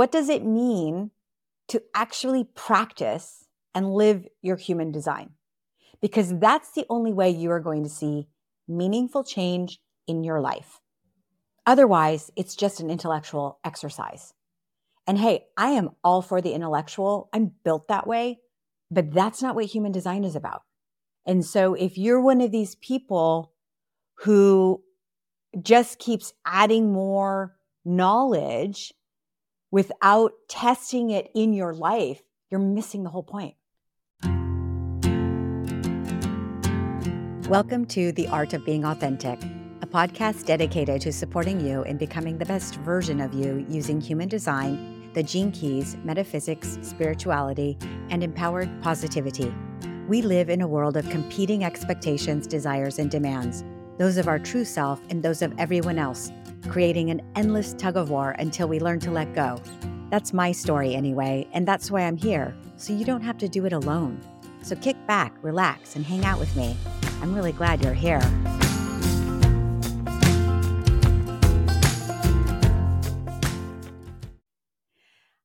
what does it mean to actually practice and live your human design? Because that's the only way you are going to see meaningful change in your life. Otherwise, it's just an intellectual exercise. And hey, I am all for the intellectual. I'm built that way, but that's not what human design is about. And so if you're one of these people who just keeps adding more knowledge without testing it in your life, you're missing the whole point. Welcome to The Art of Being Authentic, a podcast dedicated to supporting you in becoming the best version of you using human design, the gene keys, metaphysics, spirituality, and empowered positivity. We live in a world of competing expectations, desires, and demands, those of our true self and those of everyone else, creating an endless tug of war until we learn to let go. That's my story anyway, and that's why I'm here, so you don't have to do it alone. So kick back, relax, and hang out with me. I'm really glad you're here.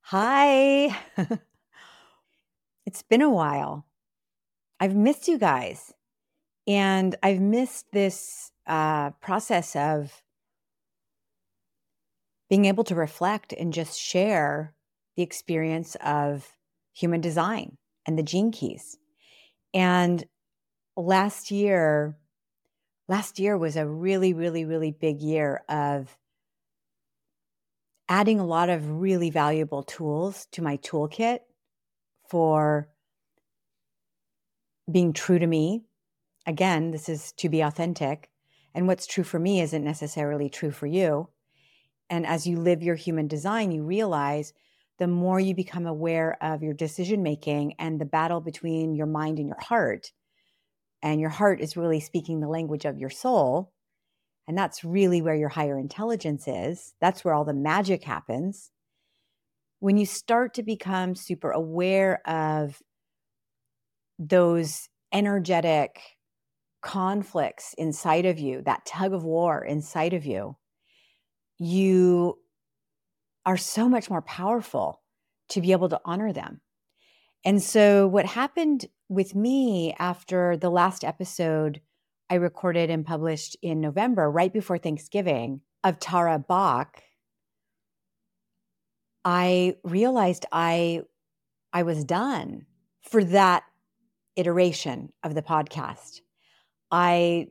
Hi. it's been a while. I've missed you guys. And I've missed this uh, process of being able to reflect and just share the experience of human design and the gene keys. And last year, last year was a really, really, really big year of adding a lot of really valuable tools to my toolkit for being true to me. Again, this is to be authentic. And what's true for me isn't necessarily true for you. And as you live your human design, you realize the more you become aware of your decision making and the battle between your mind and your heart, and your heart is really speaking the language of your soul. And that's really where your higher intelligence is. That's where all the magic happens. When you start to become super aware of those energetic conflicts inside of you, that tug of war inside of you, you are so much more powerful to be able to honor them. And so, what happened with me after the last episode I recorded and published in November, right before Thanksgiving, of Tara Bach, I realized I I was done for that iteration of the podcast. I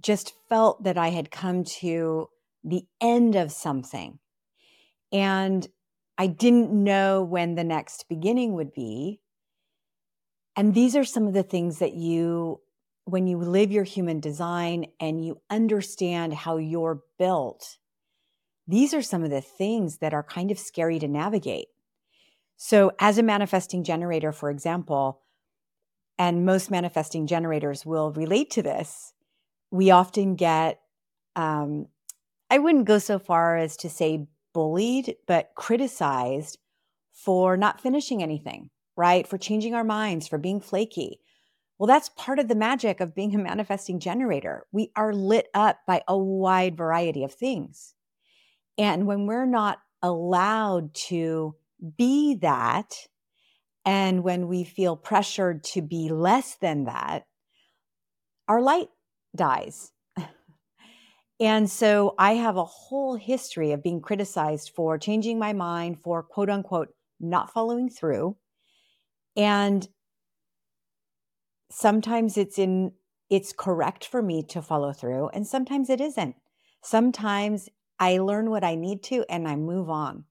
just felt that I had come to the end of something. And I didn't know when the next beginning would be. And these are some of the things that you, when you live your human design and you understand how you're built, these are some of the things that are kind of scary to navigate. So, as a manifesting generator, for example, and most manifesting generators will relate to this, we often get, um, I wouldn't go so far as to say bullied, but criticized for not finishing anything, right? For changing our minds, for being flaky. Well, that's part of the magic of being a manifesting generator. We are lit up by a wide variety of things. And when we're not allowed to be that, and when we feel pressured to be less than that, our light dies. And so I have a whole history of being criticized for changing my mind, for quote unquote, not following through. And sometimes it's in, it's correct for me to follow through, and sometimes it isn't. Sometimes I learn what I need to and I move on.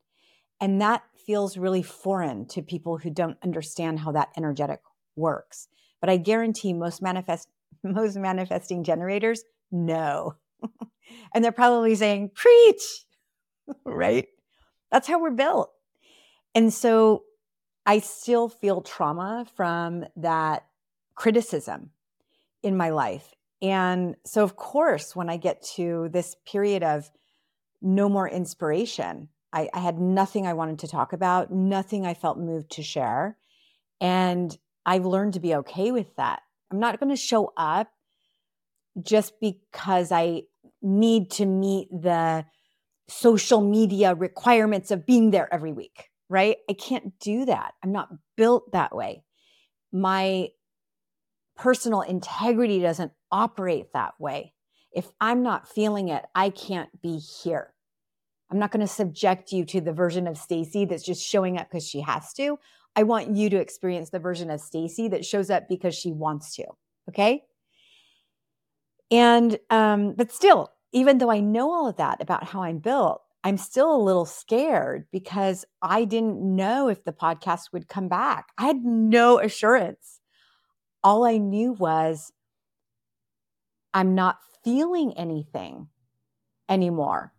And that feels really foreign to people who don't understand how that energetic works. But I guarantee most manifest most manifesting generators know. and they're probably saying, Preach, right? That's how we're built. And so I still feel trauma from that criticism in my life. And so, of course, when I get to this period of no more inspiration, I, I, had nothing I wanted to talk about, nothing I felt moved to share. And I've learned to be okay with that. I'm not going to show up just because I need to meet the social media requirements of being there every week, right? I can't do that. I'm not built that way. My personal integrity doesn't operate that way. If I'm not feeling it, I can't be here. I'm not going to subject you to the version of Stacy that's just showing up because she has to. I want you to experience the version of Stacy that shows up because she wants to. Okay? And um but still, even though I know all of that about how I'm built, I'm still a little scared because I didn't know if the podcast would come back. I had no assurance. All I knew was I'm not feeling anything anymore.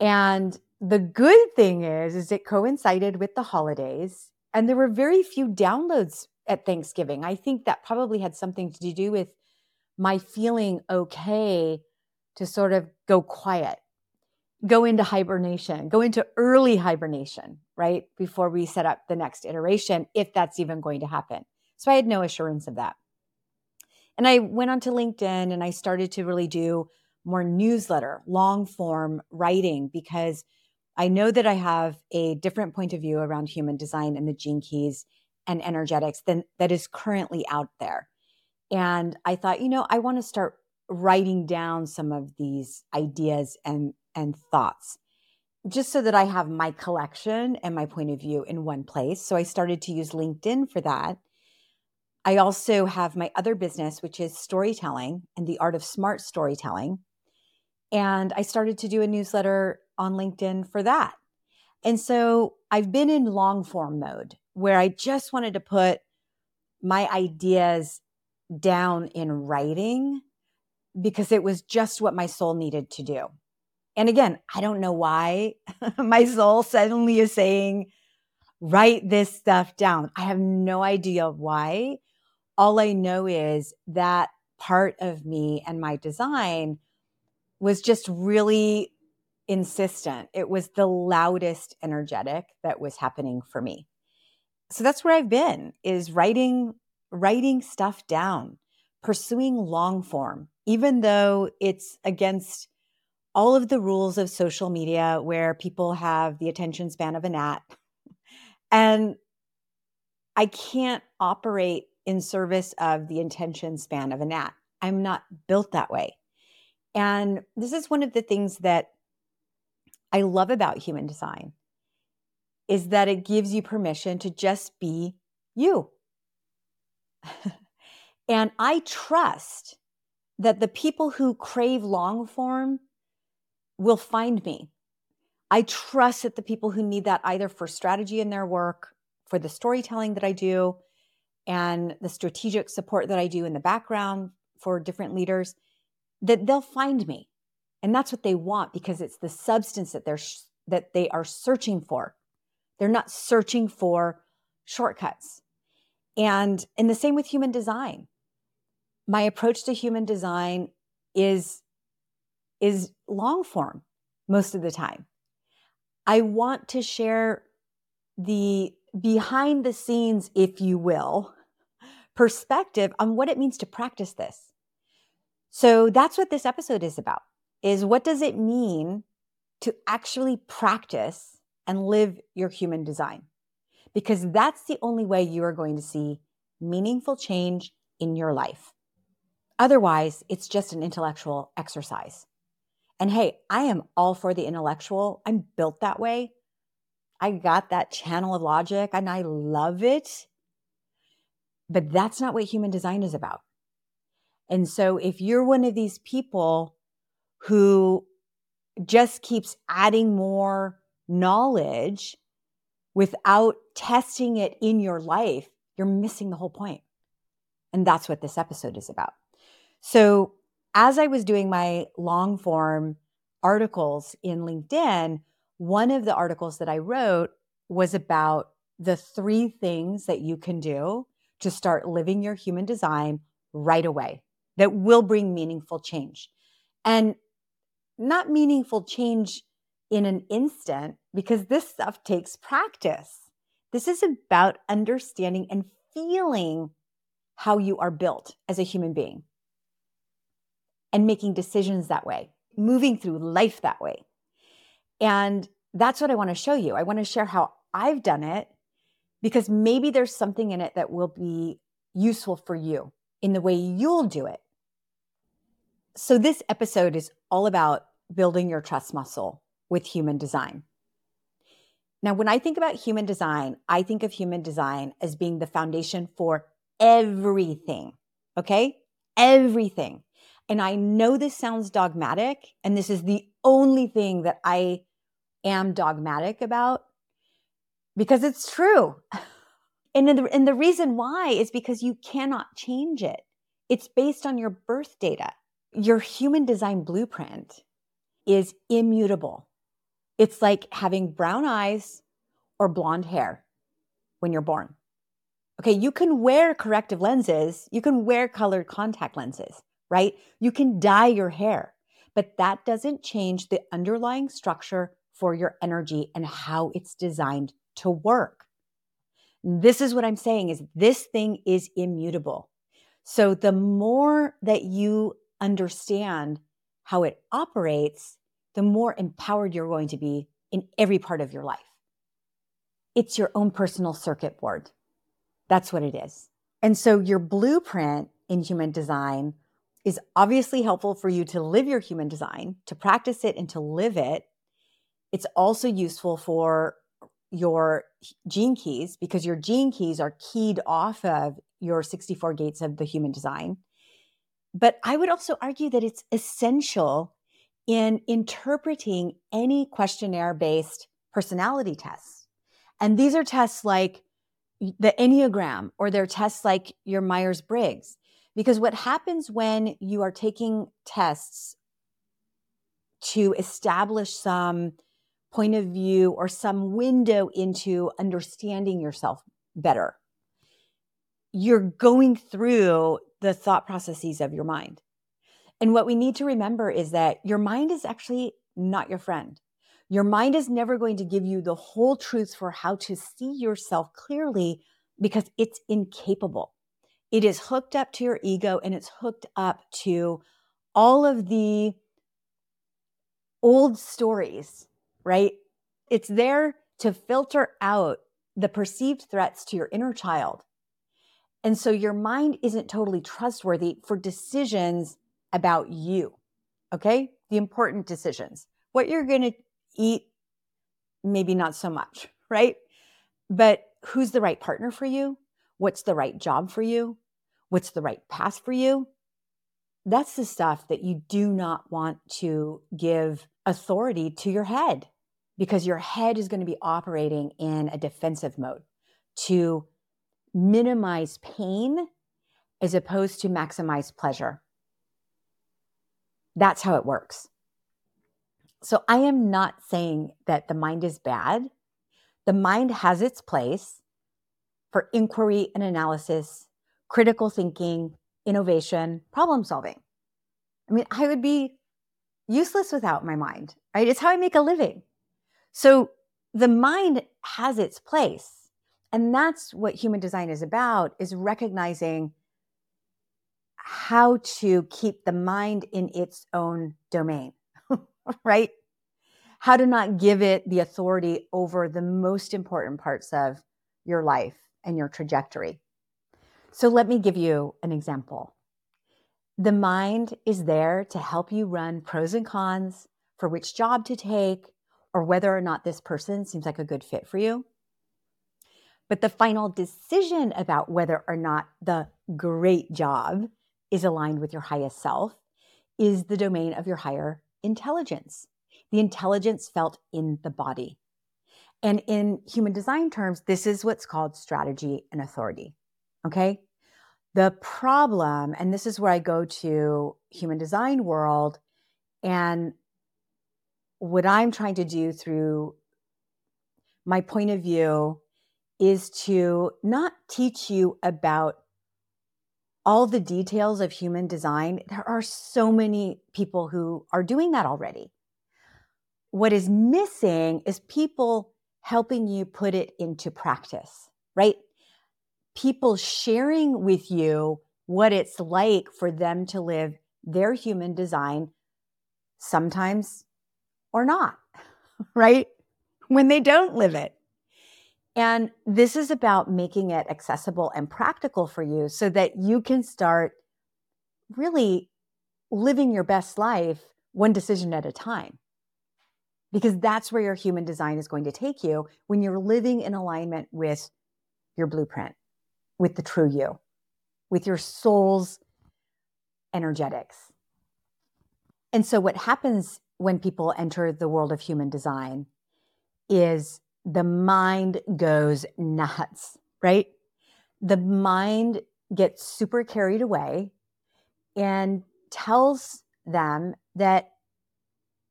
And the good thing is is it coincided with the holidays and there were very few downloads at Thanksgiving. I think that probably had something to do with my feeling okay to sort of go quiet, go into hibernation, go into early hibernation, right? Before we set up the next iteration, if that's even going to happen. So I had no assurance of that. And I went onto LinkedIn and I started to really do more newsletter, long form writing because I know that I have a different point of view around human design and the gene keys and energetics than that is currently out there. And I thought, you know, I want to start writing down some of these ideas and and thoughts just so that I have my collection and my point of view in one place. So I started to use LinkedIn for that. I also have my other business, which is storytelling and the art of smart storytelling. And I started to do a newsletter on LinkedIn for that. And so I've been in long form mode where I just wanted to put my ideas down in writing because it was just what my soul needed to do. And again, I don't know why my soul suddenly is saying, write this stuff down. I have no idea why. All I know is that part of me and my design was just really insistent. It was the loudest energetic that was happening for me. So that's where I've been is writing writing stuff down, pursuing long form, even though it's against all of the rules of social media where people have the attention span of a gnat. And I can't operate in service of the attention span of a gnat. I'm not built that way. And this is one of the things that I love about human design is that it gives you permission to just be you. and I trust that the people who crave long form will find me. I trust that the people who need that either for strategy in their work, for the storytelling that I do, and the strategic support that I do in the background for different leaders, that they'll find me. And that's what they want because it's the substance that they're that they are searching for. They're not searching for shortcuts. And in the same with human design. My approach to human design is is long form most of the time. I want to share the behind the scenes, if you will, perspective on what it means to practice this. So that's what this episode is about. Is what does it mean to actually practice and live your human design? Because that's the only way you are going to see meaningful change in your life. Otherwise, it's just an intellectual exercise. And hey, I am all for the intellectual. I'm built that way. I got that channel of logic and I love it. But that's not what human design is about. And so if you're one of these people who just keeps adding more knowledge without testing it in your life, you're missing the whole point. And that's what this episode is about. So, as I was doing my long form articles in LinkedIn, one of the articles that I wrote was about the three things that you can do to start living your human design right away that will bring meaningful change. And not meaningful change in an instant because this stuff takes practice. This is about understanding and feeling how you are built as a human being and making decisions that way, moving through life that way. And that's what I want to show you. I want to share how I've done it because maybe there's something in it that will be useful for you in the way you'll do it. So, this episode is all about building your trust muscle with human design. Now, when I think about human design, I think of human design as being the foundation for everything. Okay? Everything. And I know this sounds dogmatic, and this is the only thing that I am dogmatic about because it's true. And the, and the reason why is because you cannot change it. It's based on your birth data. Your human design blueprint is immutable. It's like having brown eyes or blonde hair when you're born. Okay, you can wear corrective lenses, you can wear colored contact lenses, right? You can dye your hair, but that doesn't change the underlying structure for your energy and how it's designed to work. This is what I'm saying is this thing is immutable. So the more that you understand how it operates, the more empowered you're going to be in every part of your life. It's your own personal circuit board. That's what it is. And so your blueprint in human design is obviously helpful for you to live your human design, to practice it and to live it. It's also useful for your gene keys because your gene keys are keyed off of your 64 gates of the human design. But I would also argue that it's essential in interpreting any questionnaire based personality tests. And these are tests like the Enneagram or they're tests like your Myers Briggs. Because what happens when you are taking tests to establish some point of view or some window into understanding yourself better, you're going through the thought processes of your mind. And what we need to remember is that your mind is actually not your friend. Your mind is never going to give you the whole truth for how to see yourself clearly because it's incapable. It is hooked up to your ego and it's hooked up to all of the old stories, right? It's there to filter out the perceived threats to your inner child. And so your mind isn't totally trustworthy for decisions about you. Okay? The important decisions. What you're going to eat, maybe not so much, right? But who's the right partner for you? What's the right job for you? What's the right path for you? That's the stuff that you do not want to give authority to your head because your head is going to be operating in a defensive mode to minimize pain as opposed to maximize pleasure. That's how it works. So I am not saying that the mind is bad. The mind has its place for inquiry and analysis, critical thinking, innovation, problem solving. I mean, I would be useless without my mind, right? It's how I make a living. So the mind has its place. And that's what human design is about is recognizing how to keep the mind in its own domain, right? How to not give it the authority over the most important parts of your life and your trajectory. So let me give you an example. The mind is there to help you run pros and cons for which job to take or whether or not this person seems like a good fit for you. But the final decision about whether or not the great job is aligned with your highest self is the domain of your higher intelligence, the intelligence felt in the body. And in human design terms, this is what's called strategy and authority. Okay. The problem, and this is where I go to human design world, and what I'm trying to do through my point of view is to not teach you about all the details of human design, there are so many people who are doing that already. What is missing is people helping you put it into practice, right? People sharing with you what it's like for them to live their human design, sometimes or not. right? When they don't live it. And this is about making it accessible and practical for you so that you can start really living your best life one decision at a time. Because that's where your human design is going to take you when you're living in alignment with your blueprint, with the true you, with your soul's energetics. And so, what happens when people enter the world of human design is the mind goes nuts, right? The mind gets super carried away and tells them that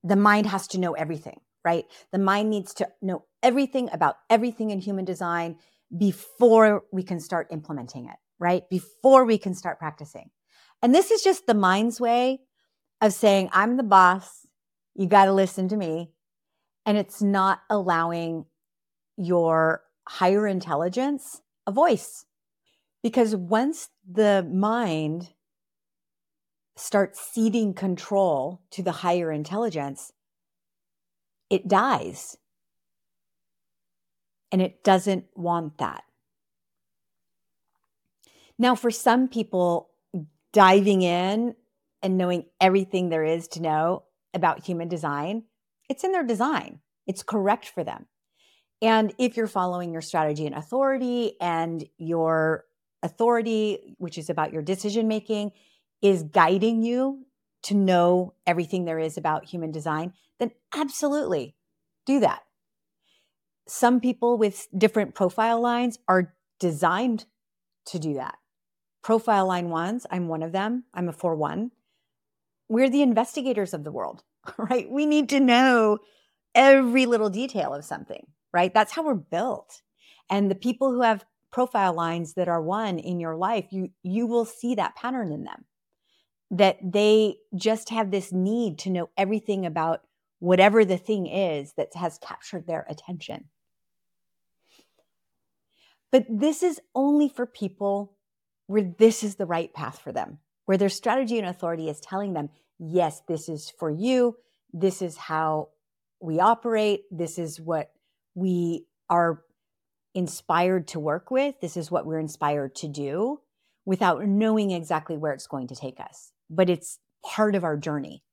the mind has to know everything, right? The mind needs to know everything about everything in human design before we can start implementing it, right? Before we can start practicing. And this is just the mind's way of saying, I'm the boss. You got to listen to me. And it's not allowing your higher intelligence a voice. Because once the mind starts ceding control to the higher intelligence, it dies. And it doesn't want that. Now, for some people, diving in and knowing everything there is to know about human design, it's in their design. It's correct for them. And if you're following your strategy and authority, and your authority, which is about your decision making, is guiding you to know everything there is about human design, then absolutely do that. Some people with different profile lines are designed to do that. Profile line ones, I'm one of them. I'm a 4 1. We're the investigators of the world, right? We need to know every little detail of something right? That's how we're built. And the people who have profile lines that are one in your life, you you will see that pattern in them. That they just have this need to know everything about whatever the thing is that has captured their attention. But this is only for people where this is the right path for them, where their strategy and authority is telling them, yes, this is for you. This is how we operate. This is what we are inspired to work with. This is what we're inspired to do without knowing exactly where it's going to take us, but it's part of our journey.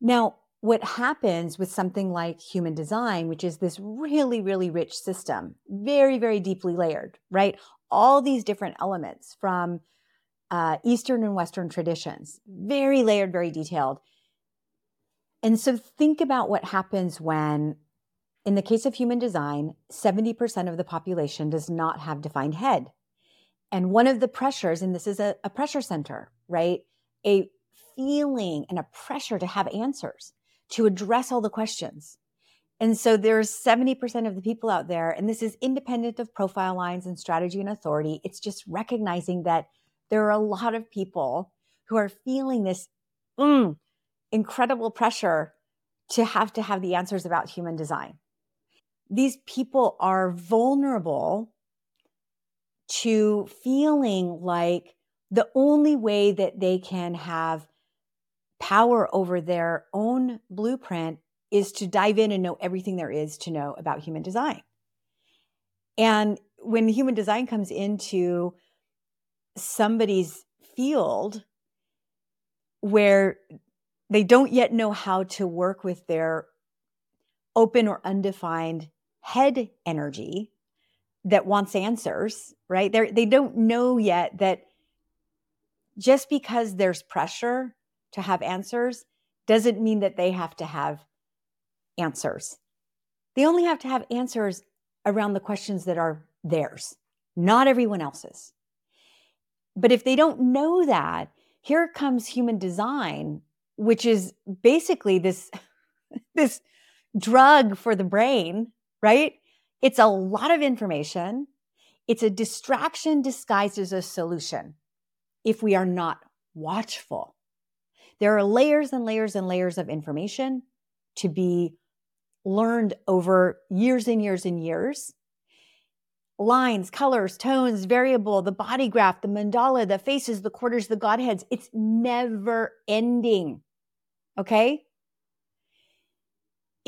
Now, what happens with something like human design, which is this really, really rich system, very, very deeply layered, right? All these different elements from uh, Eastern and Western traditions, very layered, very detailed. And so think about what happens when in the case of human design, 70% of the population does not have defined head. And one of the pressures, and this is a, a pressure center, right? A feeling and a pressure to have answers, to address all the questions. And so there's 70% of the people out there, and this is independent of profile lines and strategy and authority. It's just recognizing that there are a lot of people who are feeling this mm, incredible pressure to have to have the answers about human design these people are vulnerable to feeling like the only way that they can have power over their own blueprint is to dive in and know everything there is to know about human design. And when human design comes into somebody's field where they don't yet know how to work with their open or undefined head energy that wants answers, right? They're, they don't know yet that just because there's pressure to have answers doesn't mean that they have to have answers. They only have to have answers around the questions that are theirs, not everyone else's. But if they don't know that, here comes human design, which is basically this, this drug for the brain right? It's a lot of information. It's a distraction disguised as a solution if we are not watchful. There are layers and layers and layers of information to be learned over years and years and years. Lines, colors, tones, variable, the body graph, the mandala, the faces, the quarters, the Godheads. It's never ending. Okay?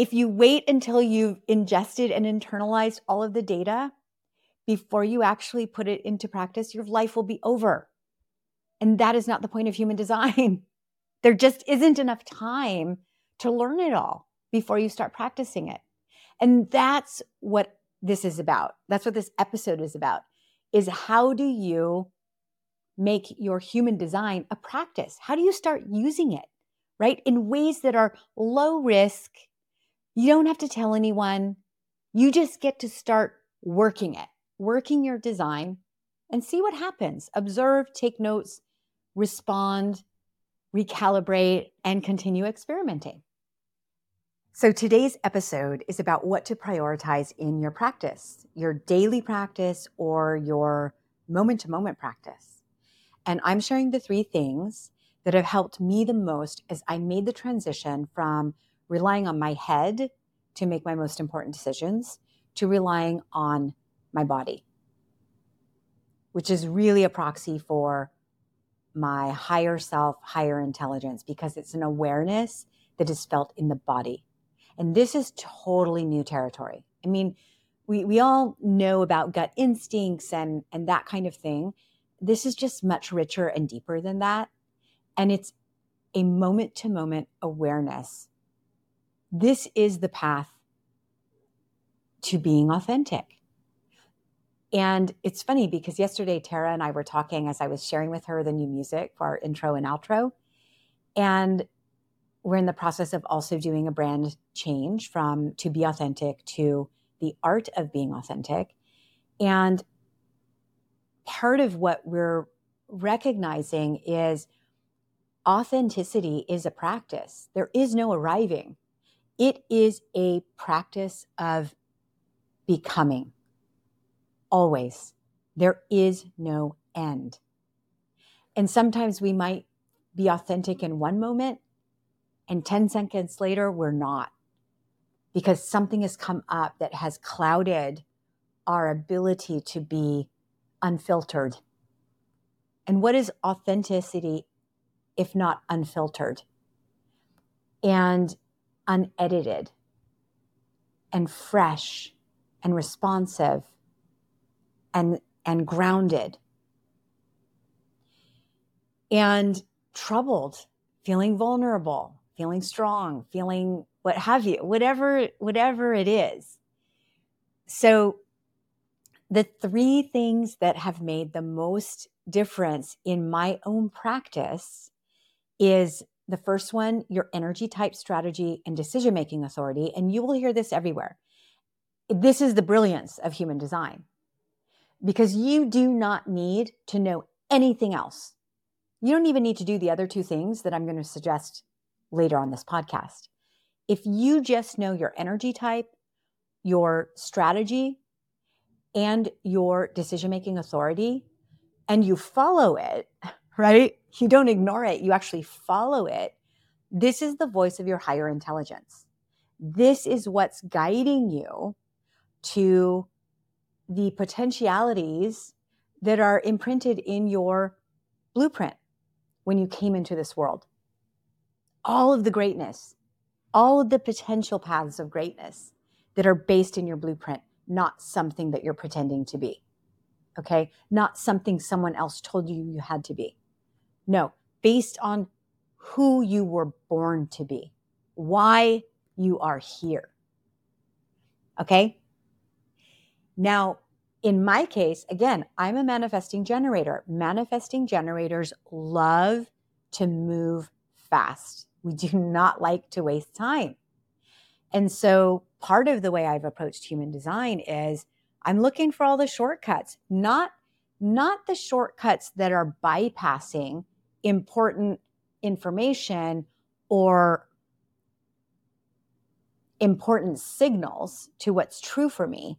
If you wait until you've ingested and internalized all of the data before you actually put it into practice, your life will be over. And that is not the point of human design. there just isn't enough time to learn it all before you start practicing it. And that's what this is about. That's what this episode is about. Is how do you make your human design a practice? How do you start using it, right? In ways that are low risk. You don't have to tell anyone. You just get to start working it, working your design and see what happens. Observe, take notes, respond, recalibrate, and continue experimenting. So, today's episode is about what to prioritize in your practice, your daily practice or your moment to moment practice. And I'm sharing the three things that have helped me the most as I made the transition from relying on my head to make my most important decisions to relying on my body, which is really a proxy for my higher self, higher intelligence, because it's an awareness that is felt in the body. And this is totally new territory. I mean, we, we all know about gut instincts and, and that kind of thing. This is just much richer and deeper than that. And it's a moment to moment awareness. This is the path to being authentic. And it's funny because yesterday Tara and I were talking as I was sharing with her the new music for our intro and outro. And we're in the process of also doing a brand change from to be authentic to the art of being authentic. And part of what we're recognizing is authenticity is a practice. There is no arriving, it is a practice of becoming. Always. There is no end. And sometimes we might be authentic in one moment and 10 seconds later, we're not because something has come up that has clouded our ability to be unfiltered. And what is authenticity if not unfiltered and unedited and fresh and responsive and, and grounded and troubled, feeling vulnerable, feeling strong, feeling what have you, whatever whatever it is. So the three things that have made the most difference in my own practice is the first one, your energy type strategy and decision making authority. And you will hear this everywhere. This is the brilliance of human design because you do not need to know anything else. You don't even need to do the other two things that I'm going to suggest later on this podcast. If you just know your energy type, your strategy, and your decision making authority, and you follow it, right? You don't ignore it, you actually follow it. This is the voice of your higher intelligence. This is what's guiding you to the potentialities that are imprinted in your blueprint when you came into this world all of the greatness, all of the potential paths of greatness that are based in your blueprint, not something that you're pretending to be. Okay. Not something someone else told you you had to be. No, based on who you were born to be, why you are here. Okay. Now, in my case, again, I'm a manifesting generator. Manifesting generators love to move fast. We do not like to waste time. And so part of the way I've approached human design is I'm looking for all the shortcuts, not not the shortcuts that are bypassing important information or important signals to what's true for me.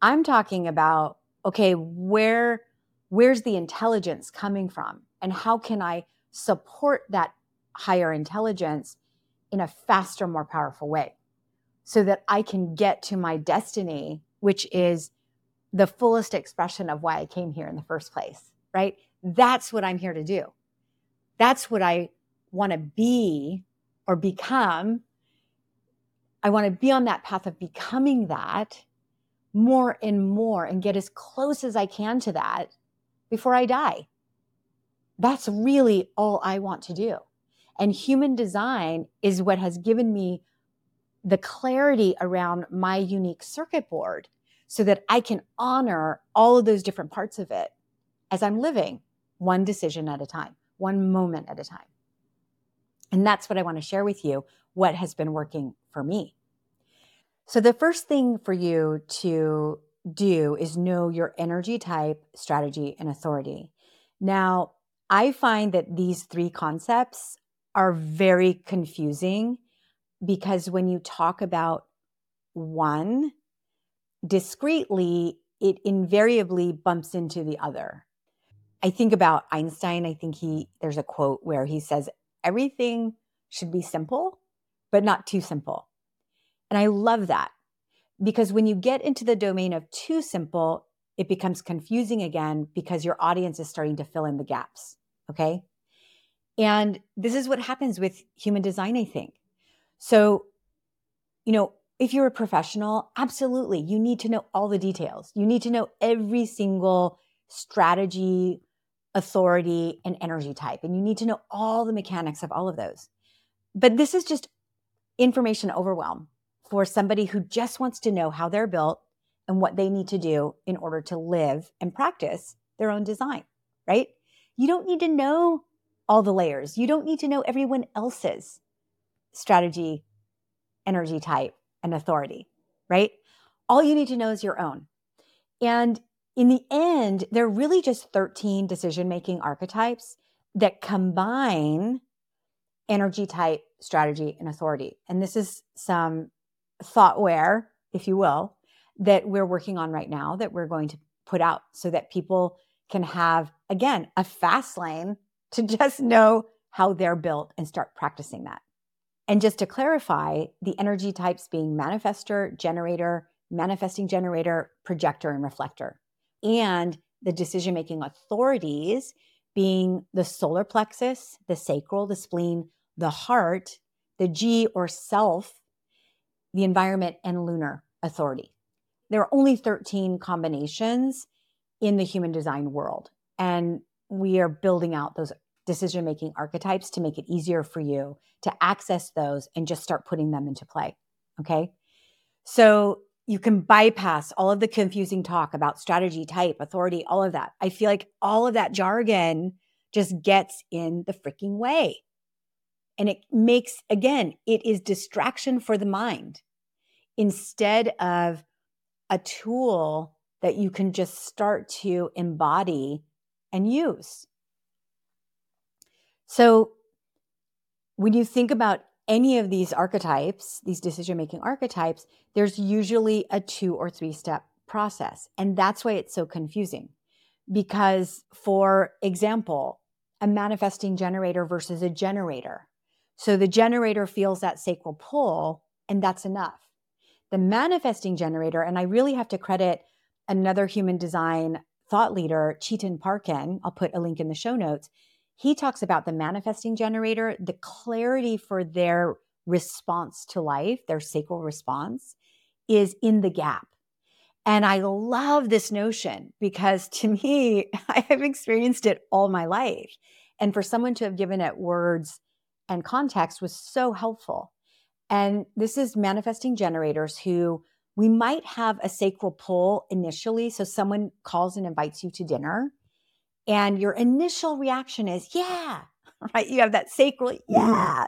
I'm talking about okay, where where's the intelligence coming from and how can I support that higher intelligence in a faster, more powerful way so that I can get to my destiny, which is the fullest expression of why I came here in the first place, right? That's what I'm here to do. That's what I want to be or become I want to be on that path of becoming that more and more and get as close as I can to that before I die. That's really all I want to do. And human design is what has given me the clarity around my unique circuit board so that I can honor all of those different parts of it as I'm living one decision at a time, one moment at a time. And that's what I want to share with you what has been working for me. So, the first thing for you to do is know your energy type, strategy, and authority. Now, I find that these three concepts are very confusing because when you talk about one discretely, it invariably bumps into the other. I think about Einstein. I think he, there's a quote where he says, everything should be simple, but not too simple. And I love that because when you get into the domain of too simple, it becomes confusing again because your audience is starting to fill in the gaps. Okay. And this is what happens with human design, I think. So, you know, if you're a professional, absolutely, you need to know all the details. You need to know every single strategy, authority, and energy type. And you need to know all the mechanics of all of those. But this is just information overwhelm for somebody who just wants to know how they're built and what they need to do in order to live and practice their own design, right? You don't need to know all the layers. You don't need to know everyone else's strategy, energy type, and authority, right? All you need to know is your own. And in the end, they're really just 13 decision making archetypes that combine energy type, strategy, and authority. And this is some thoughtware, if you will, that we're working on right now that we're going to put out so that people can have, again, a fast lane to just know how they're built and start practicing that. And just to clarify, the energy types being manifester, generator, manifesting generator, projector, and reflector. And the decision making authorities being the solar plexus, the sacral, the spleen, the heart, the G or self, the environment, and lunar authority. There are only 13 combinations in the human design world. And we are building out those decision making archetypes to make it easier for you to access those and just start putting them into play. Okay. So you can bypass all of the confusing talk about strategy, type, authority, all of that. I feel like all of that jargon just gets in the freaking way. And it makes, again, it is distraction for the mind instead of a tool that you can just start to embody and use. So, when you think about any of these archetypes, these decision making archetypes, there's usually a two or three step process. And that's why it's so confusing. Because, for example, a manifesting generator versus a generator. So the generator feels that sacral pull, and that's enough. The manifesting generator, and I really have to credit another human design thought leader, Chetan Parkyn, I'll put a link in the show notes. He talks about the manifesting generator, the clarity for their response to life, their sacral response is in the gap. And I love this notion because to me, I have experienced it all my life. And for someone to have given it words and context was so helpful. And this is manifesting generators who we might have a sacral pull initially. So someone calls and invites you to dinner, and your initial reaction is, yeah, right? You have that sacral, yeah.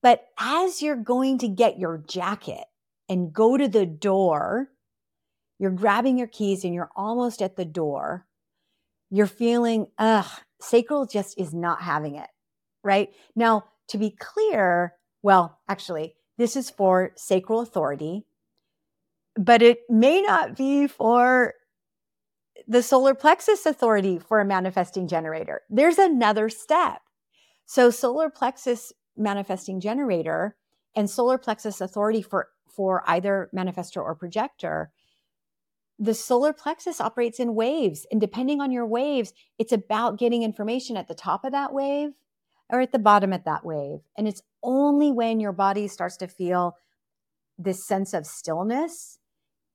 But as you're going to get your jacket and go to the door, you're grabbing your keys and you're almost at the door. You're feeling, ugh, sacral just is not having it, right? Now, to be clear, well, actually, this is for sacral authority but it may not be for the solar plexus authority for a manifesting generator. There's another step. So, solar plexus manifesting generator and solar plexus authority for, for either manifestor or projector, the solar plexus operates in waves. And depending on your waves, it's about getting information at the top of that wave or at the bottom of that wave. And it's only when your body starts to feel this sense of stillness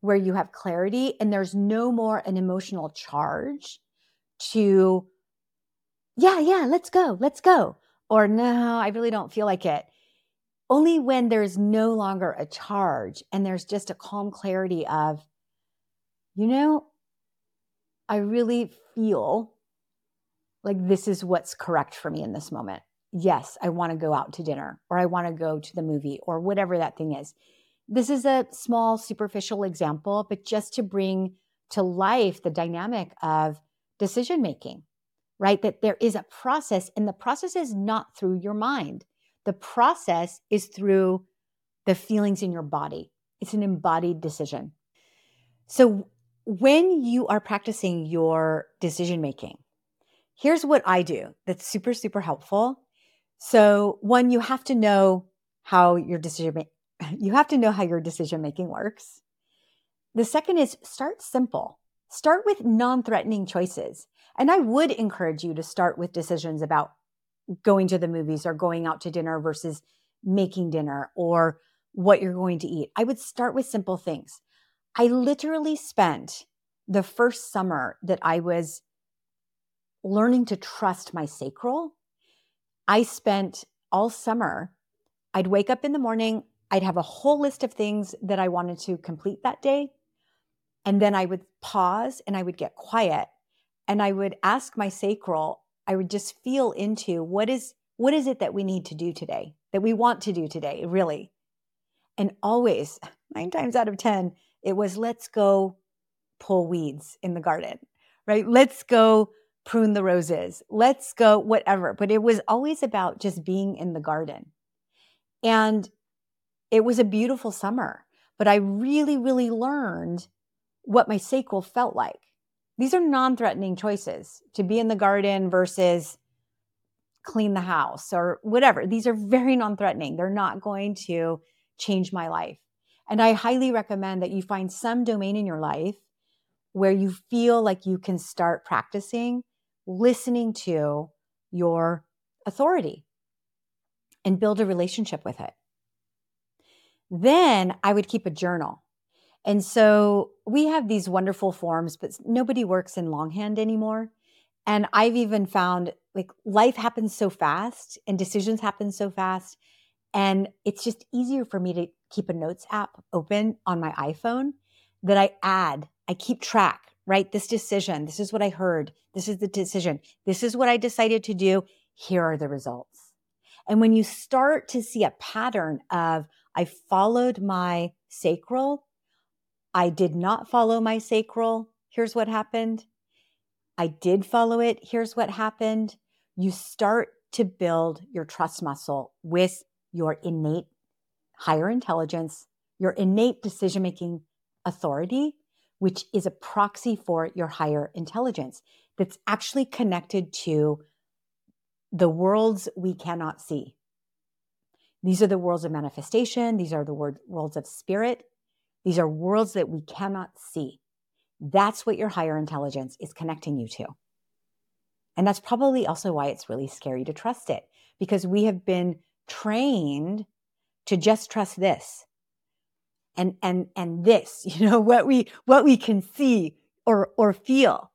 where you have clarity and there's no more an emotional charge to, yeah, yeah, let's go, let's go. Or no, I really don't feel like it. Only when there's no longer a charge and there's just a calm clarity of, you know, I really feel like this is what's correct for me in this moment. Yes, I want to go out to dinner or I want to go to the movie or whatever that thing is. This is a small, superficial example, but just to bring to life the dynamic of decision making, right? That there is a process, and the process is not through your mind. The process is through the feelings in your body. It's an embodied decision. So when you are practicing your decision making, here's what I do that's super, super helpful. So, one, you have to know how your decision you have to know how your decision making works. The second is start simple. Start with non-threatening choices. And I would encourage you to start with decisions about going to the movies or going out to dinner versus making dinner or what you're going to eat. I would start with simple things. I literally spent the first summer that I was learning to trust my sacral. I spent all summer, I'd wake up in the morning, I'd have a whole list of things that I wanted to complete that day. And then I would pause and I would get quiet and I would ask my sacral, I would just feel into what is what is it that we need to do today, that we want to do today, really. And always, nine times out of 10, it was let's go pull weeds in the garden, right? Let's go prune the roses. Let's go whatever. But it was always about just being in the garden. And it was a beautiful summer, but I really, really learned what my sacral felt like. These are non threatening choices to be in the garden versus clean the house or whatever. These are very non threatening. They're not going to change my life. And I highly recommend that you find some domain in your life where you feel like you can start practicing listening to your authority and build a relationship with it. Then I would keep a journal. And so we have these wonderful forms, but nobody works in longhand anymore. And I've even found like life happens so fast and decisions happen so fast. And it's just easier for me to keep a notes app open on my iPhone that I add, I keep track, right? This decision, this is what I heard. This is the decision. This is what I decided to do. Here are the results. And when you start to see a pattern of, I followed my sacral. I did not follow my sacral. Here's what happened. I did follow it. Here's what happened. You start to build your trust muscle with your innate higher intelligence, your innate decision making authority, which is a proxy for your higher intelligence that's actually connected to the worlds we cannot see. These are the worlds of manifestation. These are the word, worlds of spirit. These are worlds that we cannot see. That's what your higher intelligence is connecting you to. And that's probably also why it's really scary to trust it because we have been trained to just trust this and and and this you know what we what we can see or or feel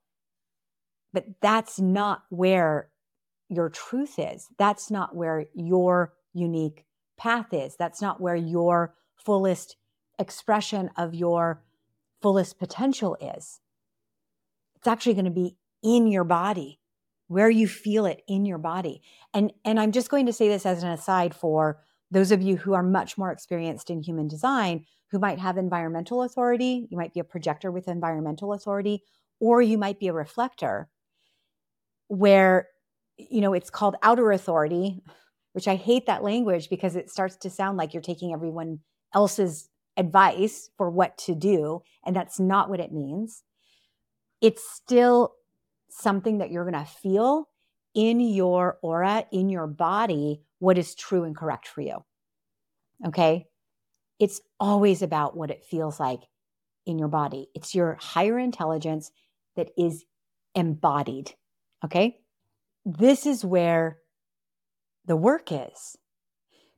but that's not where your truth is that's not where your unique path is. That's not where your fullest expression of your fullest potential is. It's actually going to be in your body, where you feel it in your body. And and I'm just going to say this as an aside for those of you who are much more experienced in human design, who might have environmental authority, you might be a projector with environmental authority, or you might be a reflector where you know it's called outer authority which I hate that language because it starts to sound like you're taking everyone else's advice for what to do. And that's not what it means. It's still something that you're going to feel in your aura, in your body, what is true and correct for you. Okay. It's always about what it feels like in your body. It's your higher intelligence that is embodied. Okay. This is where the work is.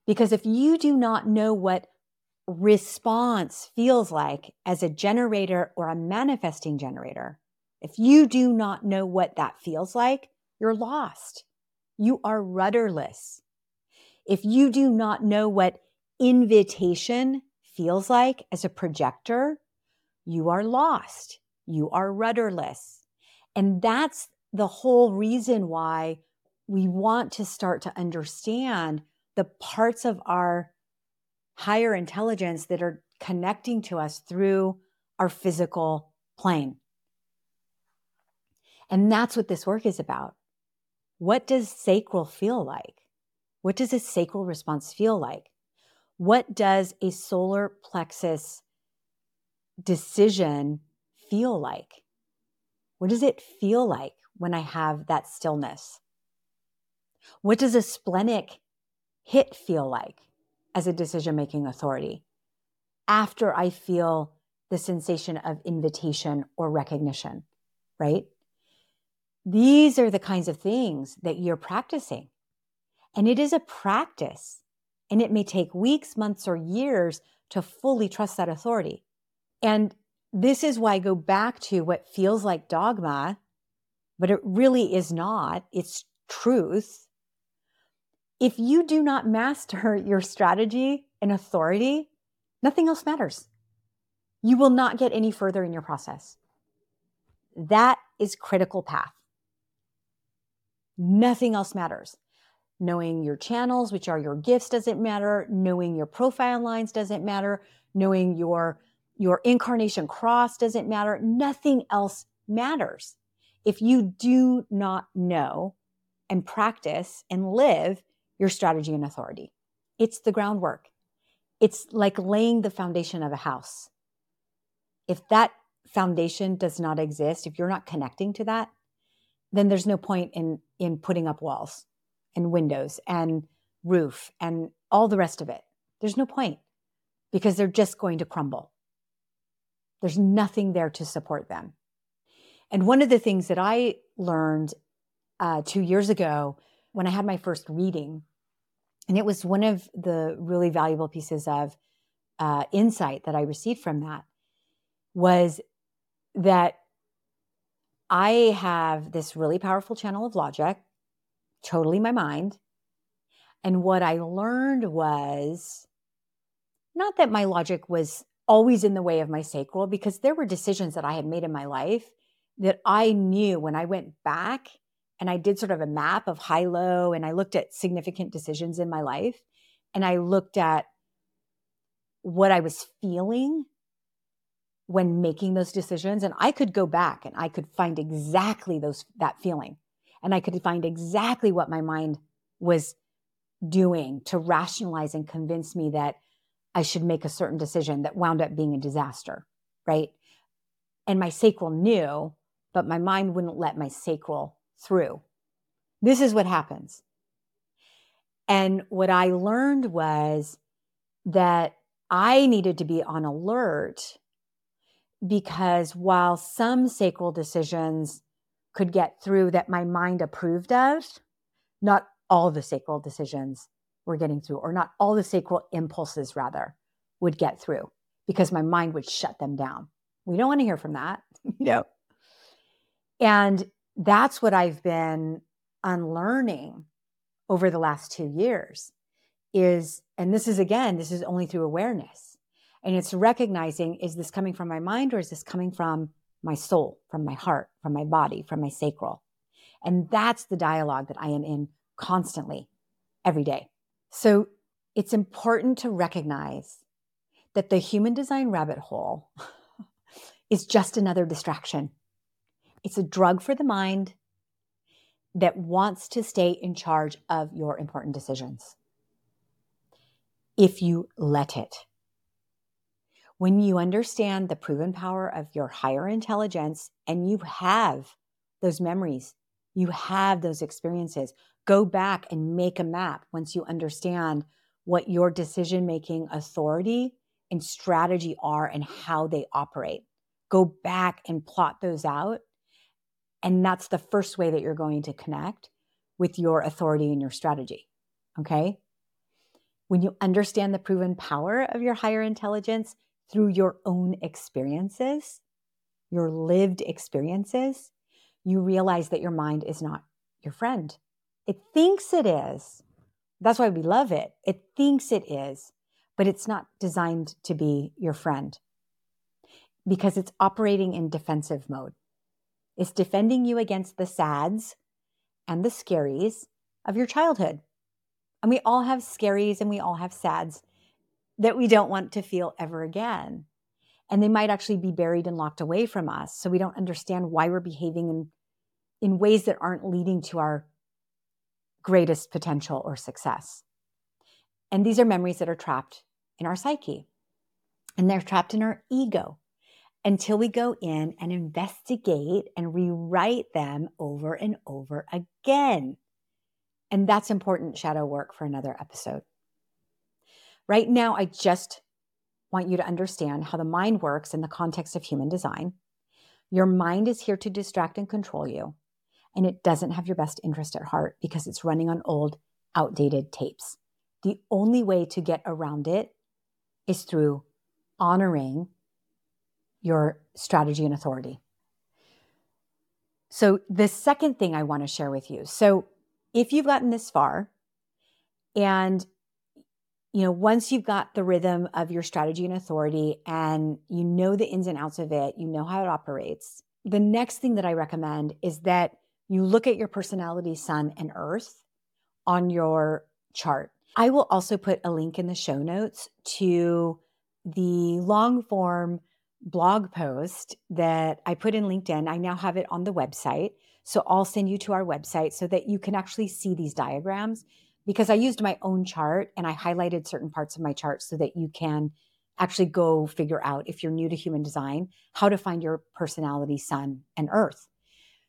Because if you do not know what response feels like as a generator or a manifesting generator, if you do not know what that feels like, you're lost. You are rudderless. If you do not know what invitation feels like as a projector, you are lost. You are rudderless. And that's the whole reason why we want to start to understand the parts of our higher intelligence that are connecting to us through our physical plane. And that's what this work is about. What does sacral feel like? What does a sacral response feel like? What does a solar plexus decision feel like? What does it feel like when I have that stillness? What does a splenic hit feel like as a decision making authority after I feel the sensation of invitation or recognition, right? These are the kinds of things that you're practicing. And it is a practice, and it may take weeks, months, or years to fully trust that authority. And this is why I go back to what feels like dogma, but it really is not. It's truth. If you do not master your strategy and authority, nothing else matters. You will not get any further in your process. That is critical path. Nothing else matters. Knowing your channels, which are your gifts, doesn't matter. Knowing your profile lines doesn't matter. Knowing your your incarnation cross doesn't matter. Nothing else matters. If you do not know and practice and live your strategy and authority, it's the groundwork. It's like laying the foundation of a house. If that foundation does not exist, if you're not connecting to that, then there's no point in in putting up walls and windows and roof and all the rest of it. There's no point because they're just going to crumble. There's nothing there to support them. And one of the things that I learned uh, two years ago when I had my first reading, and it was one of the really valuable pieces of uh, insight that I received from that, was that I have this really powerful channel of logic, totally my mind. And what I learned was not that my logic was always in the way of my sacral, because there were decisions that I had made in my life that I knew when I went back and I did sort of a map of high low and I looked at significant decisions in my life and I looked at what I was feeling when making those decisions and i could go back and i could find exactly those that feeling and i could find exactly what my mind was doing to rationalize and convince me that i should make a certain decision that wound up being a disaster right? And my sacral knew but my mind wouldn't let my sacral through this is what happens and what i learned was that i needed to be on alert because while some sacral decisions could get through that my mind approved of, not all the sacral decisions were getting through, or not all the sacral impulses, rather, would get through because my mind would shut them down. We don't want to hear from that, no. And that's what I've been unlearning over the last two years is, and this is again, this is only through awareness and it's recognizing is this coming from my mind or is this coming from my soul, from my heart, from my body, from my sacral? And that's the dialogue that I am in constantly every day. So it's important to recognize that the human design rabbit hole is just another distraction. It's a drug for the mind that wants to stay in charge of your important decisions. If you let it. When you understand the proven power of your higher intelligence and you have those memories, you have those experiences, go back and make a map once you understand what your decision making authority and strategy are and how they operate. Go back and plot those out. And that's the first way that you're going to connect with your authority and your strategy. Okay. when you understand the proven power of your higher intelligence through your own experiences, your lived experiences, you realize that your mind is not your friend. It thinks it is. That's why we love it. It thinks it is, but it's not designed to be your friend because it's operating in defensive mode. It's defending you against the sads and the scaries of your childhood. And we all have scaries and we all have sads that we don't want to feel ever again. And they might actually be buried and locked away from us. So we don't understand why we're behaving in, in ways that aren't leading to our greatest potential or success. And these are memories that are trapped in our psyche and they're trapped in our ego until we go in and investigate and rewrite them over and over again. And that's important shadow work for another episode. Right now, I just want you to understand how the mind works in the context of human design. Your mind is here to distract and control you, and it doesn't have your best interest at heart because it's running on old, outdated tapes. The only way to get around it is through honoring your strategy and authority. So, the second thing I want to share with you. So, if you've gotten this far and you know, once you've got the rhythm of your strategy and authority and you know the ins and outs of it, you know how it operates. The next thing that I recommend is that you look at your personality, sun and earth on your chart. I will also put a link in the show notes to the long form blog post that I put in LinkedIn. I now have it on the website. So I'll send you to our website so that you can actually see these diagrams because I used my own chart and I highlighted certain parts of my chart so that you can actually go figure out if you're new to human design how to find your personality sun and earth.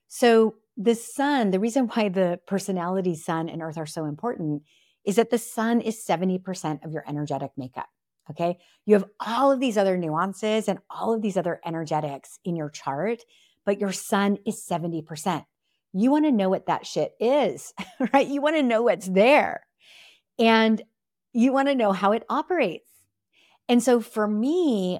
So the sun, the reason why the personality sun and earth are so important is that the sun is 70% of your energetic makeup. Okay. You have all of these other nuances and all of these other energetics in your chart, but your sun is 70%. You want to know what that shit is, right? You want to know what's there and you want to know how it operates. And so for me,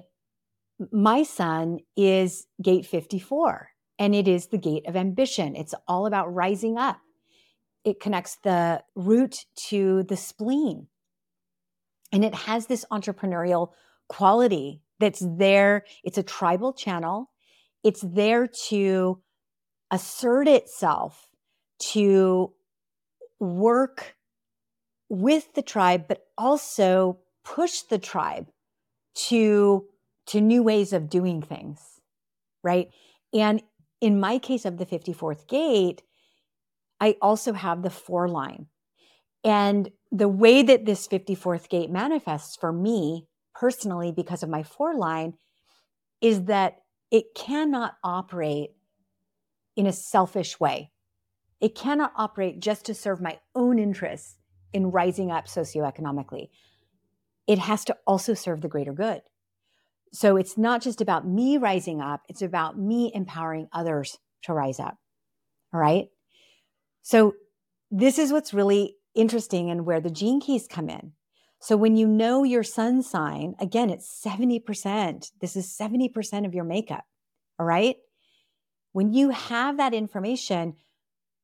my sun is gate 54 and it is the gate of ambition. It's all about rising up. It connects the root to the spleen and it has this entrepreneurial quality that's there. It's a tribal channel. It's there to assert itself, to work with the tribe, but also push the tribe to, to new ways of doing things. Right. And in my case of the 54th gate, I also have the four line. And the way that this 54th gate manifests for me personally, because of my four line, is that it cannot operate in a selfish way. It cannot operate just to serve my own interests in rising up socioeconomically. It has to also serve the greater good. So it's not just about me rising up, it's about me empowering others to rise up. All right. So this is what's really interesting and where the gene keys come in. So when you know your sun sign, again, it's 70%. This is 70% of your makeup. All right. When you have that information,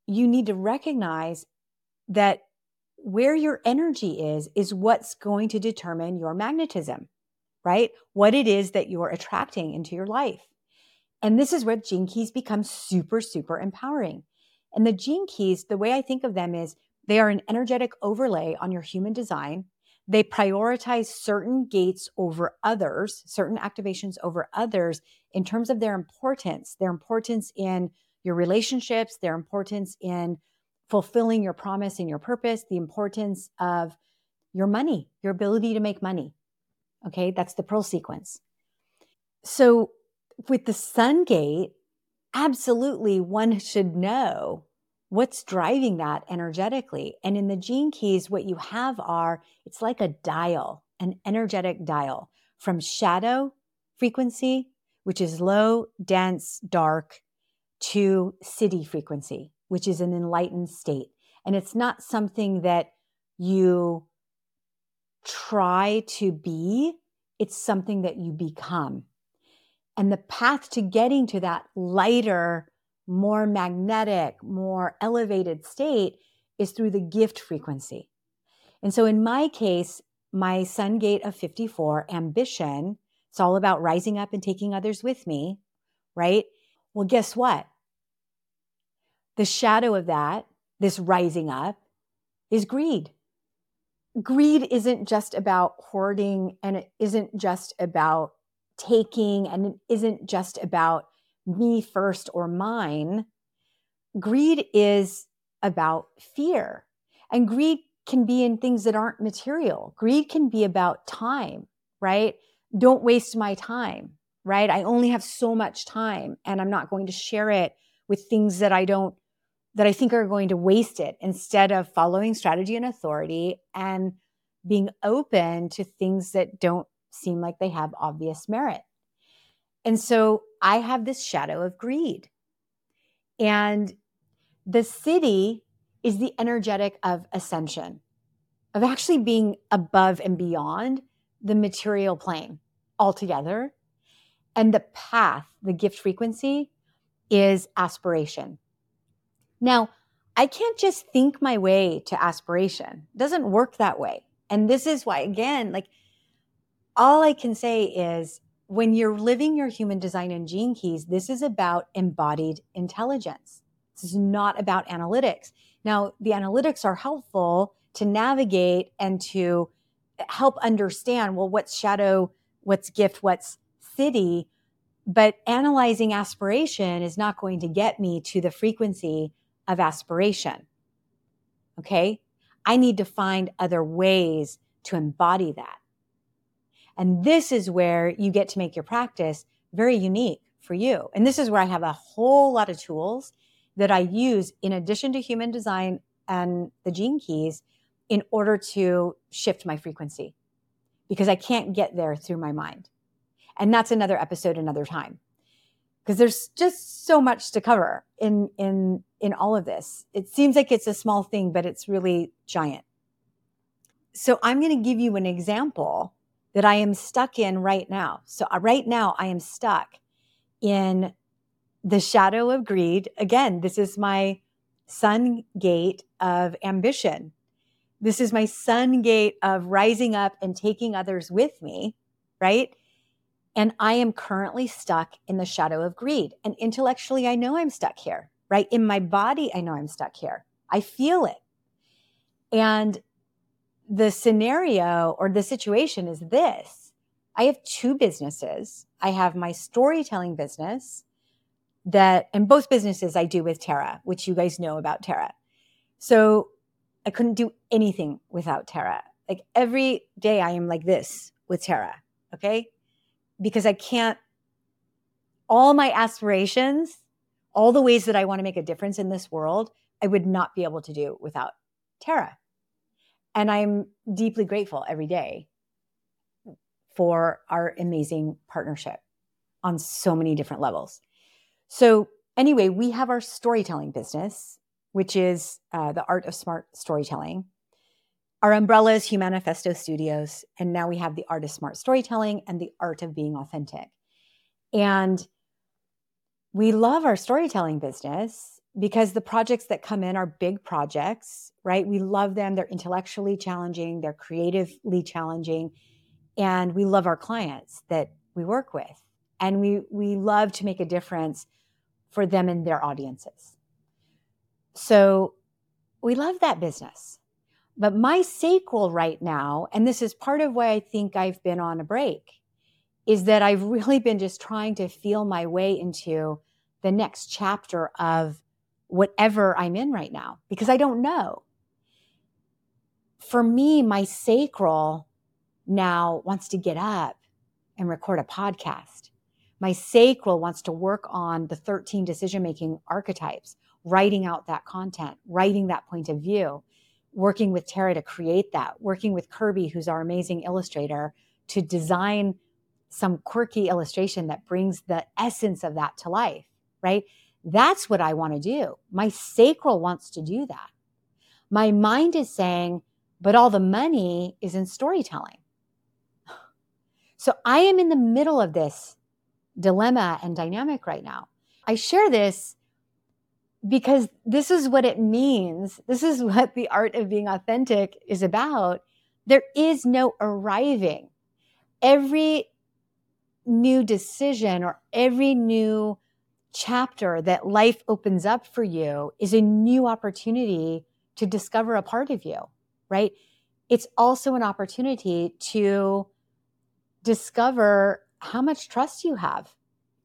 you need to recognize that where your energy is, is what's going to determine your magnetism, right? What it is that you're attracting into your life. And this is where gene keys become super, super empowering. And the gene keys, the way I think of them is they are an energetic overlay on your human design. They prioritize certain gates over others, certain activations over others in terms of their importance, their importance in your relationships, their importance in fulfilling your promise and your purpose, the importance of your money, your ability to make money. Okay, that's the pearl sequence. So, with the sun gate, absolutely one should know what's driving that energetically. And in the gene keys, what you have are it's like a dial, an energetic dial from shadow frequency, which is low, dense, dark, to siddhi frequency, which is an enlightened state. And it's not something that you try to be, it's something that you become. And the path to getting to that lighter, more magnetic, more elevated state is through the gift frequency. And so in my case, my sun gate of 54, ambition, it's all about rising up and taking others with me, right? Well, guess what? The shadow of that, this rising up, is greed. Greed isn't just about hoarding and it isn't just about taking and it isn't just about me first or mine. Greed is about fear. And greed can be in things that aren't material. Greed can be about time, right? Don't waste my time, right? I only have so much time and I'm not going to share it with things that I don't that I think are going to waste it instead of following strategy and authority and being open to things that don't seem like they have obvious merit. And so I have this shadow of greed. And the siddhi is the energetic of ascension, of actually being above and beyond the material plane altogether. And the path, the gift frequency, is aspiration. Now, I can't just think my way to aspiration. It doesn't work that way. And this is why, again, like all I can say is when you're living your human design and gene keys, this is about embodied intelligence. This is not about analytics. Now, the analytics are helpful to navigate and to help understand well, what's shadow, what's gift, what's siddhi. But analyzing aspiration is not going to get me to the frequency of aspiration. Okay. I need to find other ways to embody that. And this is where you get to make your practice very unique for you. And this is where I have a whole lot of tools that I use in addition to human design and the gene keys in order to shift my frequency because I can't get there through my mind. And that's another episode another time. Because there's just so much to cover in in in all of this. It seems like it's a small thing, but it's really giant. So I'm going to give you an example that I am stuck in right now. So uh, right now I am stuck in the shadow of greed. Again, this is my sun gate of ambition. This is my sun gate of rising up and taking others with me, right? And I am currently stuck in the shadow of greed. And intellectually, I know I'm stuck here, right? In my body, I know I'm stuck here. I feel it. And the scenario or the situation is this I have two businesses. I have my storytelling business that, and both businesses I do with Tara, which you guys know about Tara. So I couldn't do anything without Tara. Like every day I am like this with Tara. Okay. Because I can't, all my aspirations, all the ways that I want to make a difference in this world, I would not be able to do without Tara. And I'm deeply grateful every day for our amazing partnership on so many different levels. So, anyway, we have our storytelling business, which is uh, the art of smart storytelling. Our umbrella is Humanifesto Studios. And now we have the art of smart storytelling and the art of being authentic. And we love our storytelling business because the projects that come in are big projects, right? We love them. They're intellectually challenging, they're creatively challenging. And we love our clients that we work with. And we, we love to make a difference for them and their audiences. So we love that business. But my sacral right now, and this is part of why I think I've been on a break, is that I've really been just trying to feel my way into the next chapter of whatever I'm in right now because I don't know. For me, my sacral now wants to get up and record a podcast. My sacral wants to work on the 13 decision making archetypes, writing out that content, writing that point of view, working with Tara to create that, working with Kirby, who's our amazing illustrator, to design some quirky illustration that brings the essence of that to life, right? That's what I want to do. My sacral wants to do that. My mind is saying, but all the money is in storytelling. So I am in the middle of this dilemma and dynamic right now. I share this because this is what it means. This is what the art of being authentic is about. There is no arriving. Every new decision or every new chapter that life opens up for you is a new opportunity to discover a part of you, right? It's also an opportunity to discover how much trust you have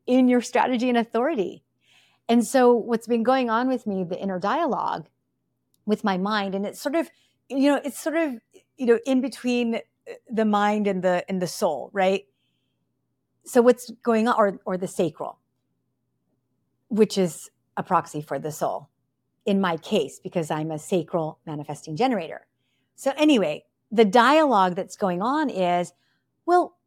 in your strategy and authority. And so, what's been going on with me, the inner dialogue with my mind, and it's sort of, you know, it's sort of, you know, in between uh, the mind and the and the soul, right? So, what's going on, or or the sacral, which is a proxy for the soul, in my case, because I'm a sacral manifesting generator. So, anyway, the dialogue that's going on is, well,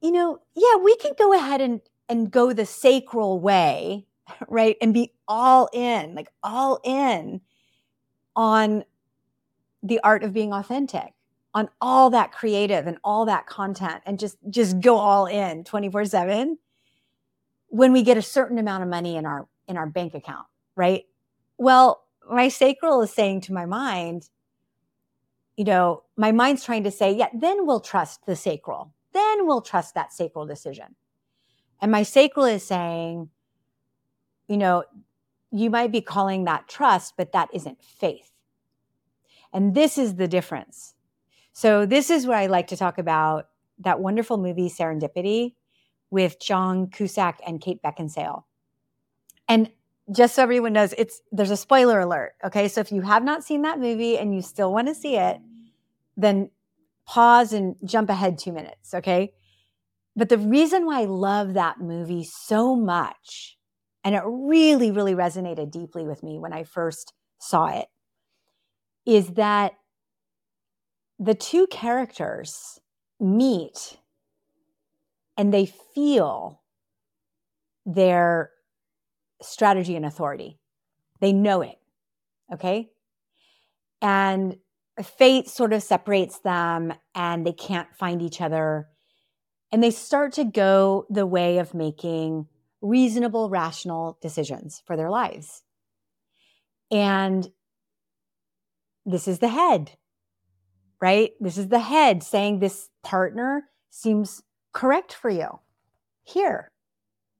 you know, yeah, we can go ahead and and go the sacral way, right? And be all in, like all in on the art of being authentic, on all that creative and all that content and just just go all in 24/7 when we get a certain amount of money in our in our bank account, right? Well, my sacral is saying to my mind, you know, my mind's trying to say, yeah, then we'll trust the sacral. Then we'll trust that sacral decision. And my sacral is saying, you know, you might be calling that trust, but that isn't faith. And this is the difference. So, this is where I like to talk about that wonderful movie, Serendipity, with John Cusack and Kate Beckinsale. And just so everyone knows, it's there's a spoiler alert. Okay. So if you have not seen that movie and you still want to see it, then pause and jump ahead two minutes. Okay. But the reason why I love that movie so much, and it really, really resonated deeply with me when I first saw it, is that the two characters meet and they feel their strategy and authority. They know it. Okay. And fate sort of separates them and they can't find each other and they start to go the way of making reasonable, rational decisions for their lives. And this is the head, right? This is the head saying this partner seems correct for you. Here,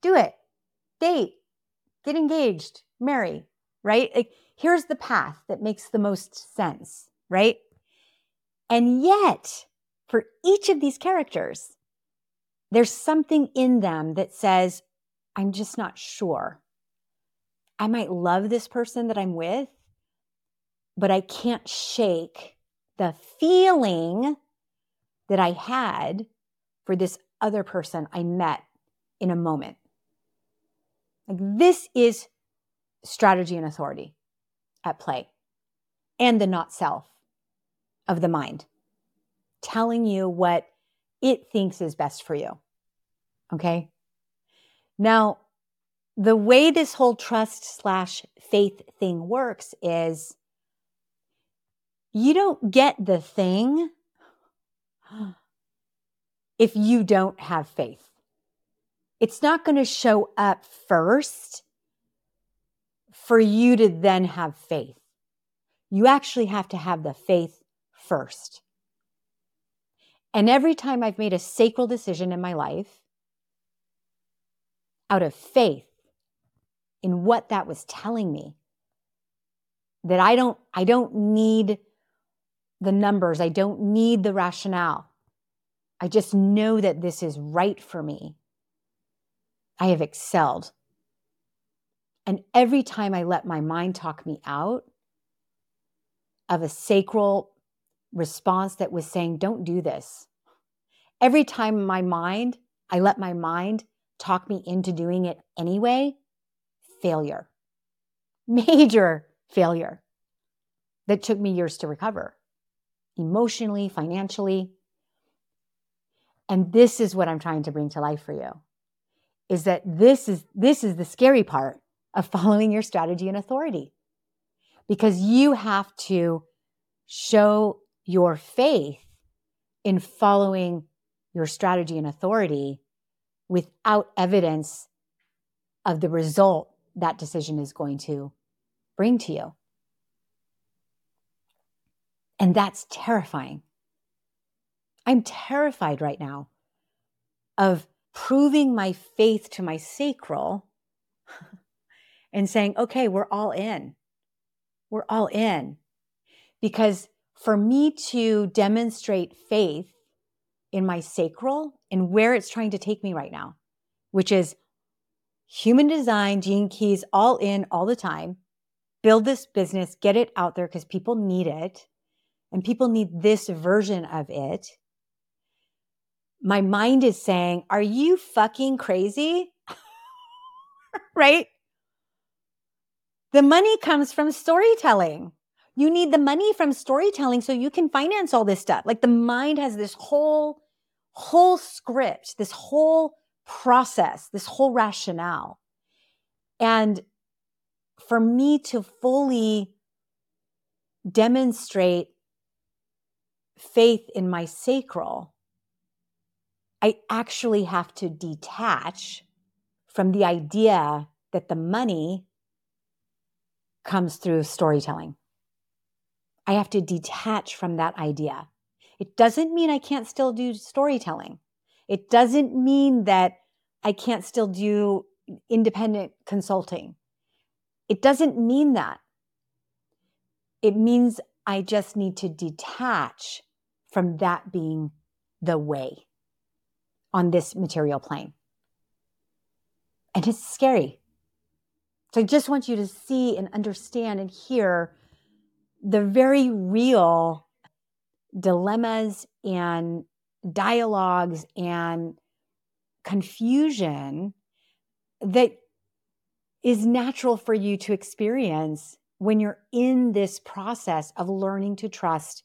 do it, date, get engaged, marry, right? Like, here's the path that makes the most sense, right? And yet, for each of these characters, there's something in them that says, I'm just not sure. I might love this person that I'm with, but I can't shake the feeling that I had for this other person I met in a moment. Like this is strategy and authority at play and the not self of the mind telling you what it thinks is best for you. Okay. Now, the way this whole trust slash faith thing works is you don't get the thing if you don't have faith. It's not going to show up first for you to then have faith. You actually have to have the faith first. And every time I've made a sacral decision in my life, out of faith in what that was telling me, that I don't, I don't need the numbers, I don't need the rationale. I just know that this is right for me. I have excelled. And every time I let my mind talk me out of a sacral response that was saying, don't do this. Every time my mind, I let my mind talk me into doing it anyway, failure. Major failure that took me years to recover emotionally, financially. And this is what I'm trying to bring to life for you is that this is this is the scary part of following your strategy and authority. Because you have to show your faith in following your strategy and authority without evidence of the result that decision is going to bring to you. And that's terrifying. I'm terrified right now of proving my faith to my sacral and saying, okay, we're all in. We're all in. Because for me to demonstrate faith in my sacral and where it's trying to take me right now, which is human design, gene keys, all in all the time, build this business, get it out there because people need it and people need this version of it. My mind is saying, Are you fucking crazy? right? The money comes from storytelling. You need the money from storytelling so you can finance all this stuff. Like the mind has this whole, whole script, this whole process, this whole rationale. And for me to fully demonstrate faith in my sacral, I actually have to detach from the idea that the money comes through storytelling. I have to detach from that idea. It doesn't mean I can't still do storytelling. It doesn't mean that I can't still do independent consulting. It doesn't mean that. It means I just need to detach from that being the way on this material plane. And it's scary. So I just want you to see and understand and hear the very real dilemmas and dialogues and confusion that is natural for you to experience when you're in this process of learning to trust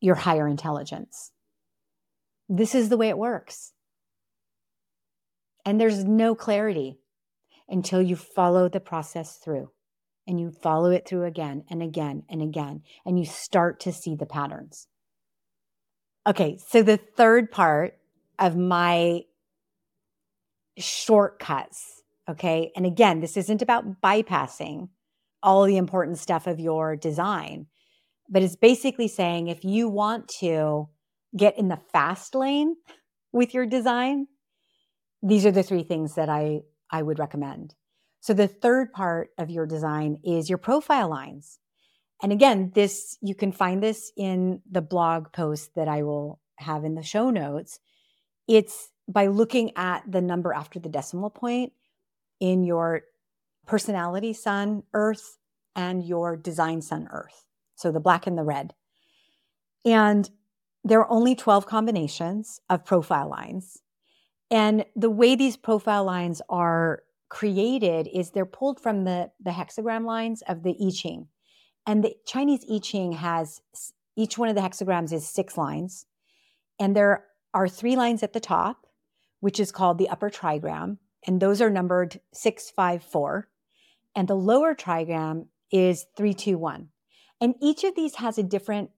your higher intelligence. This is the way it works. And there's no clarity until you follow the process through and you follow it through again and again and again, and you start to see the patterns. Okay, so the third part of my shortcuts, okay, and again, this isn't about bypassing all the important stuff of your design, but it's basically saying if you want to get in the fast lane with your design, these are the three things that I I would recommend. So the third part of your design is your profile lines. And again, this you can find this in the blog post that I will have in the show notes. It's by looking at the number after the decimal point in your personality sun earth and your design sun earth. So the black and the red. And there are only 12 combinations of profile lines. And the way these profile lines are created is they're pulled from the, the hexagram lines of the I Ching. And the Chinese I Ching has each one of the hexagrams is six lines. And there are three lines at the top, which is called the upper trigram. And those are numbered 654. And the lower trigram is 321. And each of these has a different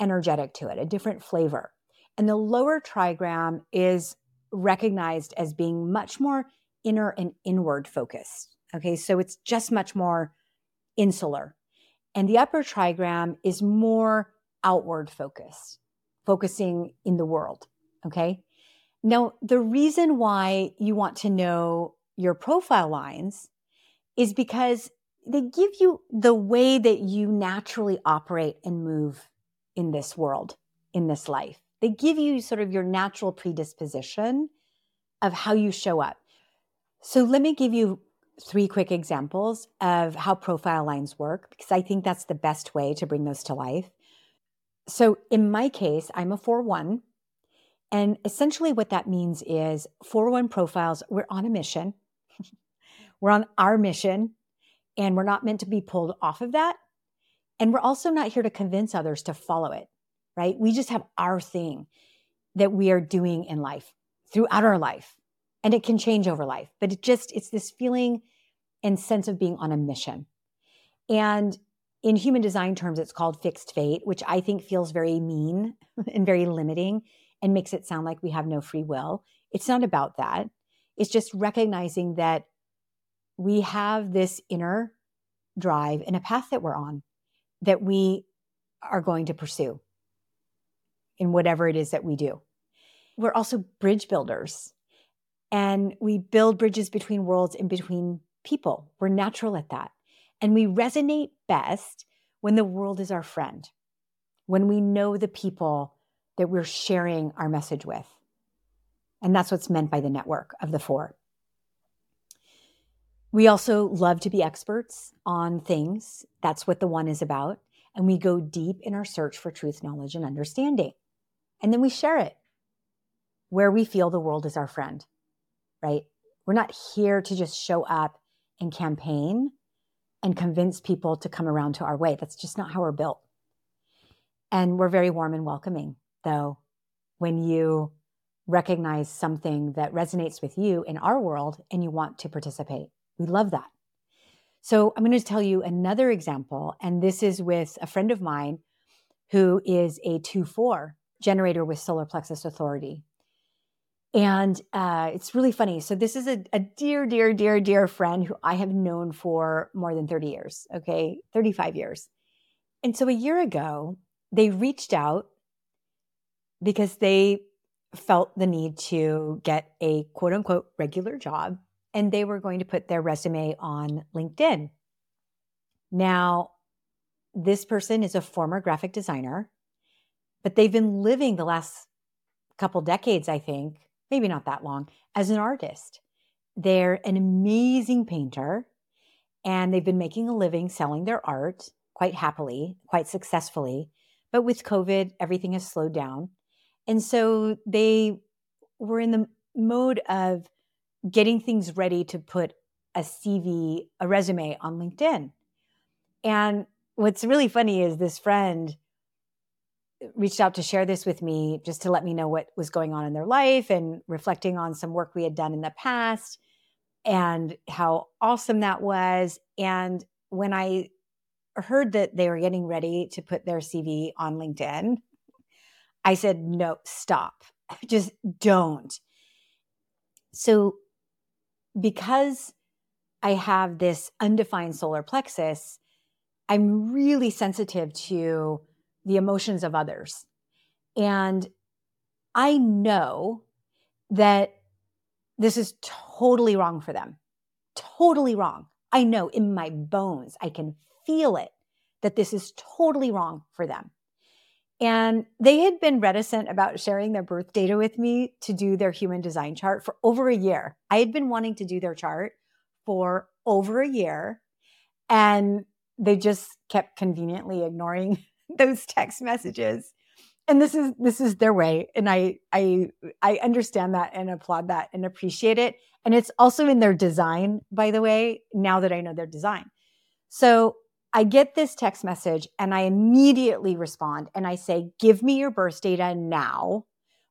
energetic to it, a different flavor. And the lower trigram is recognized as being much more inner and inward focused. Okay, so it's just much more insular. And the upper trigram is more outward focused, focusing in the world. Okay. Now, the reason why you want to know your profile lines is because they give you the way that you naturally operate and move in this world, in this life. They give you sort of your natural predisposition of how you show up. So let me give you three quick examples of how profile lines work because I think that's the best way to bring those to life. So in my case, I'm a 4 1. And essentially, what that means is 4 1 profiles, we're on a mission. we're on our mission, and we're not meant to be pulled off of that. And we're also not here to convince others to follow it, right? We just have our thing that we are doing in life throughout our life. And it can change over life, but it just, it's this feeling and sense of being on a mission. And in human design terms, it's called fixed fate, which I think feels very mean and very limiting and makes it sound like we have no free will. It's not about that. It's just recognizing that we have this inner drive and a path that we're on that we are going to pursue in whatever it is that we do. We're also bridge builders and we build bridges between worlds and between people. We're natural at that. And we resonate best when the world is our friend, when we know the people that we're sharing our message with. And that's what's meant by the network of the four. We also love to be experts on things. That's what the one is about. And we go deep in our search for truth, knowledge, and understanding. And then we share it where we feel the world is our friend, right? We're not here to just show up and campaign and convince people to come around to our way. That's just not how we're built. And we're very warm and welcoming, though, when you recognize something that resonates with you in our world and you want to participate. We love that. So I'm going to tell you another example, and this is with a friend of mine who is a 2 4 generator with solar plexus authority. And uh, it's really funny. So, this is a, a dear, dear, dear, dear friend who I have known for more than 30 years, okay, 35 years. And so, a year ago, they reached out because they felt the need to get a quote unquote regular job and they were going to put their resume on LinkedIn. Now, this person is a former graphic designer, but they've been living the last couple decades, I think, maybe not that long, as an artist. They're an amazing painter and they've been making a living selling their art quite happily, quite successfully. But with COVID, everything has slowed down. And so they were in the mode of getting things ready to put a CV, a resume on LinkedIn. And what's really funny is this friend reached out to share this with me just to let me know what was going on in their life and reflecting on some work we had done in the past and how awesome that was. And when I heard that they were getting ready to put their CV on LinkedIn, I said, no, stop. Just don't. So because I have this undefined solar plexus, I'm really sensitive to the emotions of others. And I know that this is totally wrong for them. Totally wrong. I know in my bones, I can feel it that this is totally wrong for them. And they had been reticent about sharing their birth data with me to do their human design chart for over a year. I had been wanting to do their chart for over a year, and they just kept conveniently ignoring those text messages. And this is this is their way, and I I I understand that and applaud that and appreciate it. And it's also in their design, by the way. Now that I know their design, so I get this text message and I immediately respond and I say, Give me your birth data now.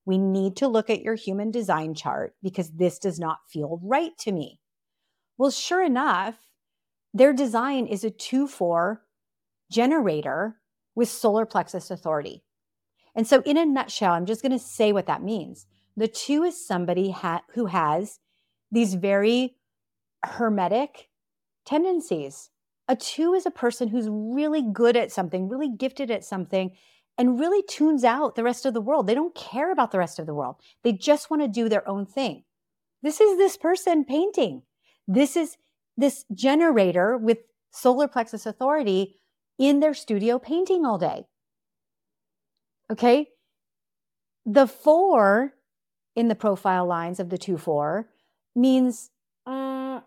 We need to look at your human design chart because this does not feel right to me. Well, sure enough, their design is a 2 4 generator with solar plexus authority. And so, in a nutshell, I'm just going to say what that means. The two is somebody ha- who has these very hermetic tendencies a two is a person who's really good at something, really gifted at something, and really tunes out the rest of the world. They don't care about the rest of the world. They just want to do their own thing. This is this person painting. This is this generator with solar plexus authority in their studio painting all day. Okay. The four in the profile lines of the two four means uh,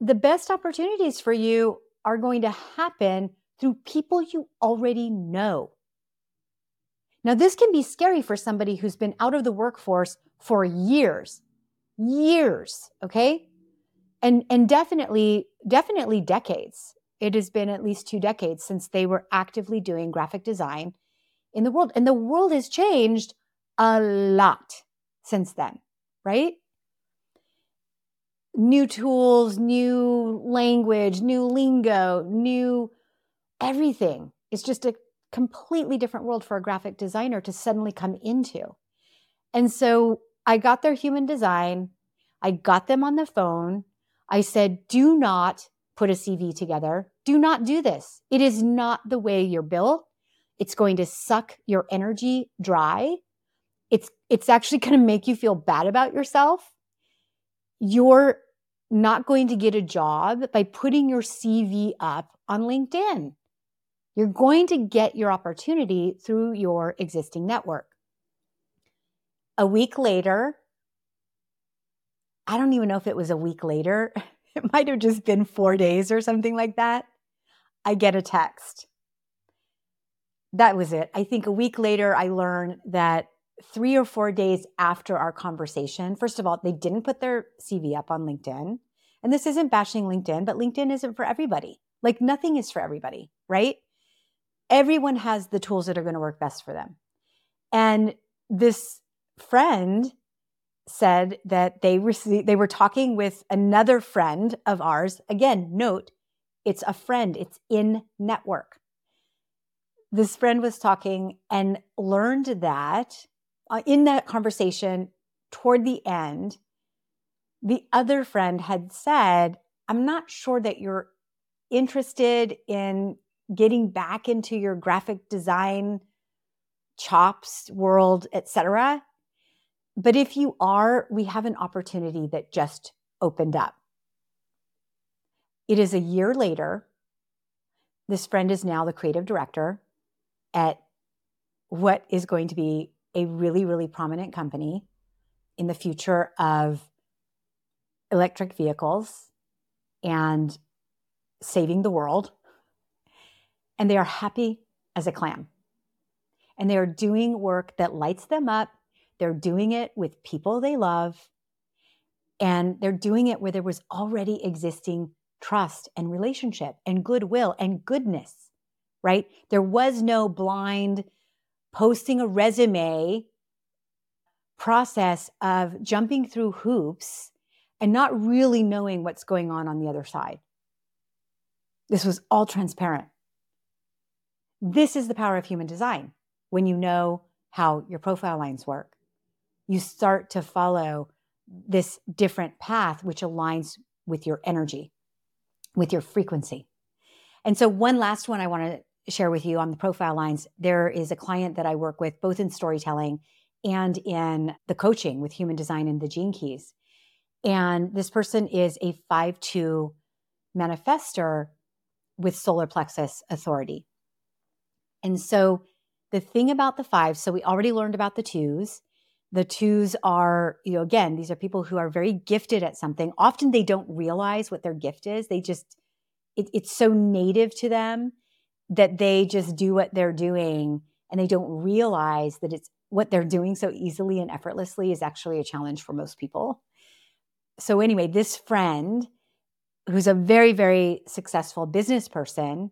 the best opportunities for you are going to happen through people you already know. Now, this can be scary for somebody who's been out of the workforce for years, years, okay? And, and definitely, definitely decades. It has been at least two decades since they were actively doing graphic design in the world. And the world has changed a lot since then, right? New tools, new language, new lingo, new everything It's just a completely different world for a graphic designer to suddenly come into. And so I got their human design, I got them on the phone. I said, do not put a CV together. Do not do this. It is not the way you're built. It's going to suck your energy dry. It's it's actually going to make you feel bad about yourself. You're not going to get a job by putting your CV up on LinkedIn. You're going to get your opportunity through your existing network. A week later, I don't even know if it was a week later, it might have just been four days or something like that. I get a text. That was it. I think a week later, I learned that three or four days after our conversation, first of all, they didn't put their CV up on LinkedIn. And this isn't bashing LinkedIn, but LinkedIn isn't for everybody. Like nothing is for everybody, right? Everyone has the tools that are going to work best for them. And this friend said that they received, they were talking with another friend of ours. Again, note, it's a friend, it's in network. This friend was talking and learned that uh, in that conversation toward the end, the other friend had said, I'm not sure that you're interested in getting back into your graphic design chops world, etc. But if you are, we have an opportunity that just opened up. It is a year later. This friend is now the creative director at what is going to be a really, really prominent company in the future of electric vehicles and saving the world. And they are happy as a clam. And they are doing work that lights them up. They're doing it with people they love. And they're doing it where there was already existing trust and relationship and goodwill and goodness, right? There was no blind posting a resume process of jumping through hoops and not really knowing what's going on on the other side. This was all transparent. This is the power of human design. When you know how your profile lines work, you start to follow this different path, which aligns with your energy, with your frequency. And so, one last one I want to share with you on the profile lines there is a client that I work with both in storytelling and in the coaching with human design and the gene keys. And this person is a 5 2 manifester with solar plexus authority. And so the thing about the five, so we already learned about the twos. The twos are, you know, again, these are people who are very gifted at something. Often they don't realize what their gift is. They just, it, it's so native to them that they just do what they're doing and they don't realize that it's what they're doing so easily and effortlessly is actually a challenge for most people so anyway, this friend who's a very, very successful business person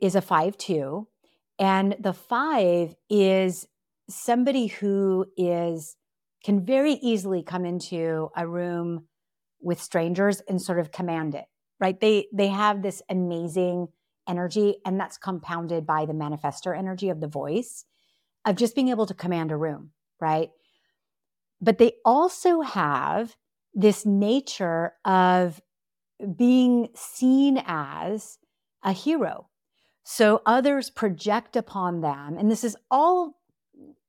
is a five two. And the five is somebody who is can very easily come into a room with strangers and sort of command it right they they have this amazing energy and that's compounded by the manifestor energy of the voice of just being able to command a room right but they also have this nature of being seen as a hero. So others project upon them, and this is all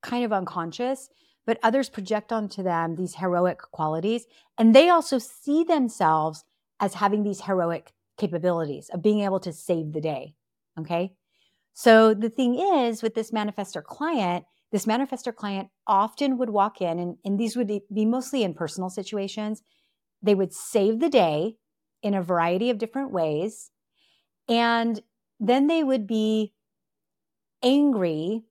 kind of unconscious, but others project onto them these heroic qualities. And they also see themselves as having these heroic capabilities of being able to save the day. Okay. So the thing is, with this manifestor client, this manifestor client often would walk in, and, and these would be mostly in personal situations. They would save the day in a variety of different ways. And then they would be angry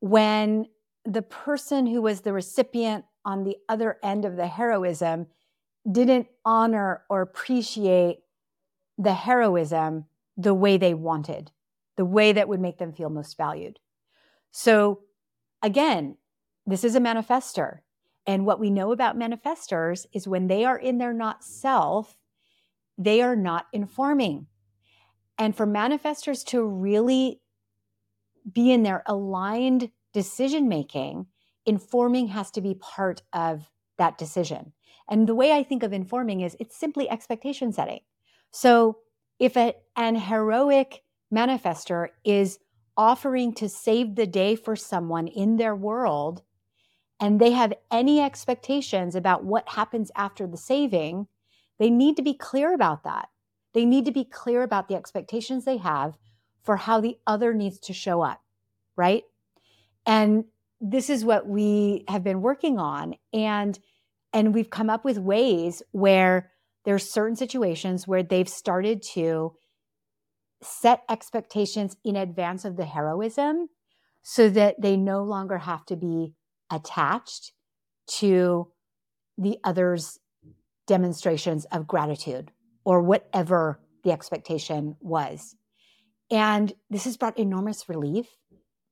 when the person who was the recipient on the other end of the heroism didn't honor or appreciate the heroism the way they wanted, the way that would make them feel most valued. So Again, this is a manifester. And what we know about manifestors is when they are in their not self, they are not informing. And for manifestors to really be in their aligned decision making, informing has to be part of that decision. And the way I think of informing is it's simply expectation setting. So if a, an heroic manifester is offering to save the day for someone in their world and they have any expectations about what happens after the saving, they need to be clear about that. They need to be clear about the expectations they have for how the other needs to show up, right? And this is what we have been working on and and we've come up with ways where there's certain situations where they've started to set expectations in advance of the heroism so that they no longer have to be attached to the other's demonstrations of gratitude or whatever the expectation was. And this has brought enormous relief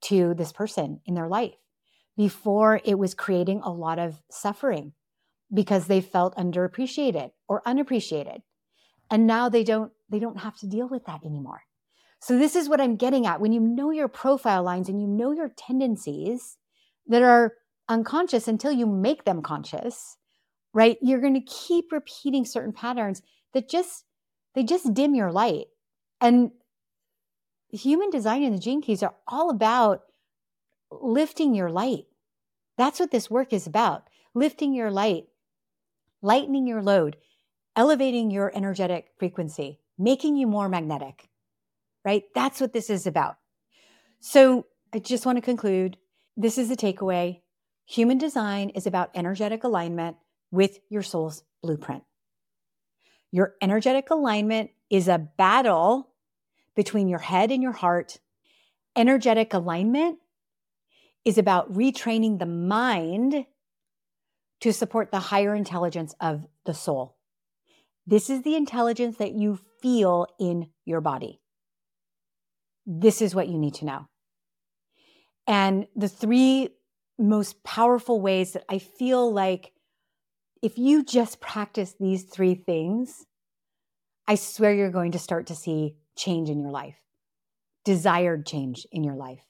to this person in their life. Before it was creating a lot of suffering because they felt underappreciated or unappreciated. And now they don't they don't have to deal with that anymore. So this is what I'm getting at. When you know your profile lines and you know your tendencies that are unconscious until you make them conscious, right? You're going to keep repeating certain patterns that just they just dim your light. And human design and the gene keys are all about lifting your light. That's what this work is about. Lifting your light, lightening your load, elevating your energetic frequency, making you more magnetic. Right? That's what this is about. So, I just want to conclude this is the takeaway. Human design is about energetic alignment with your soul's blueprint. Your energetic alignment is a battle between your head and your heart. Energetic alignment is about retraining the mind to support the higher intelligence of the soul. This is the intelligence that you feel in your body. This is what you need to know. And the three most powerful ways that I feel like if you just practice these three things, I swear you're going to start to see change in your life, desired change in your life.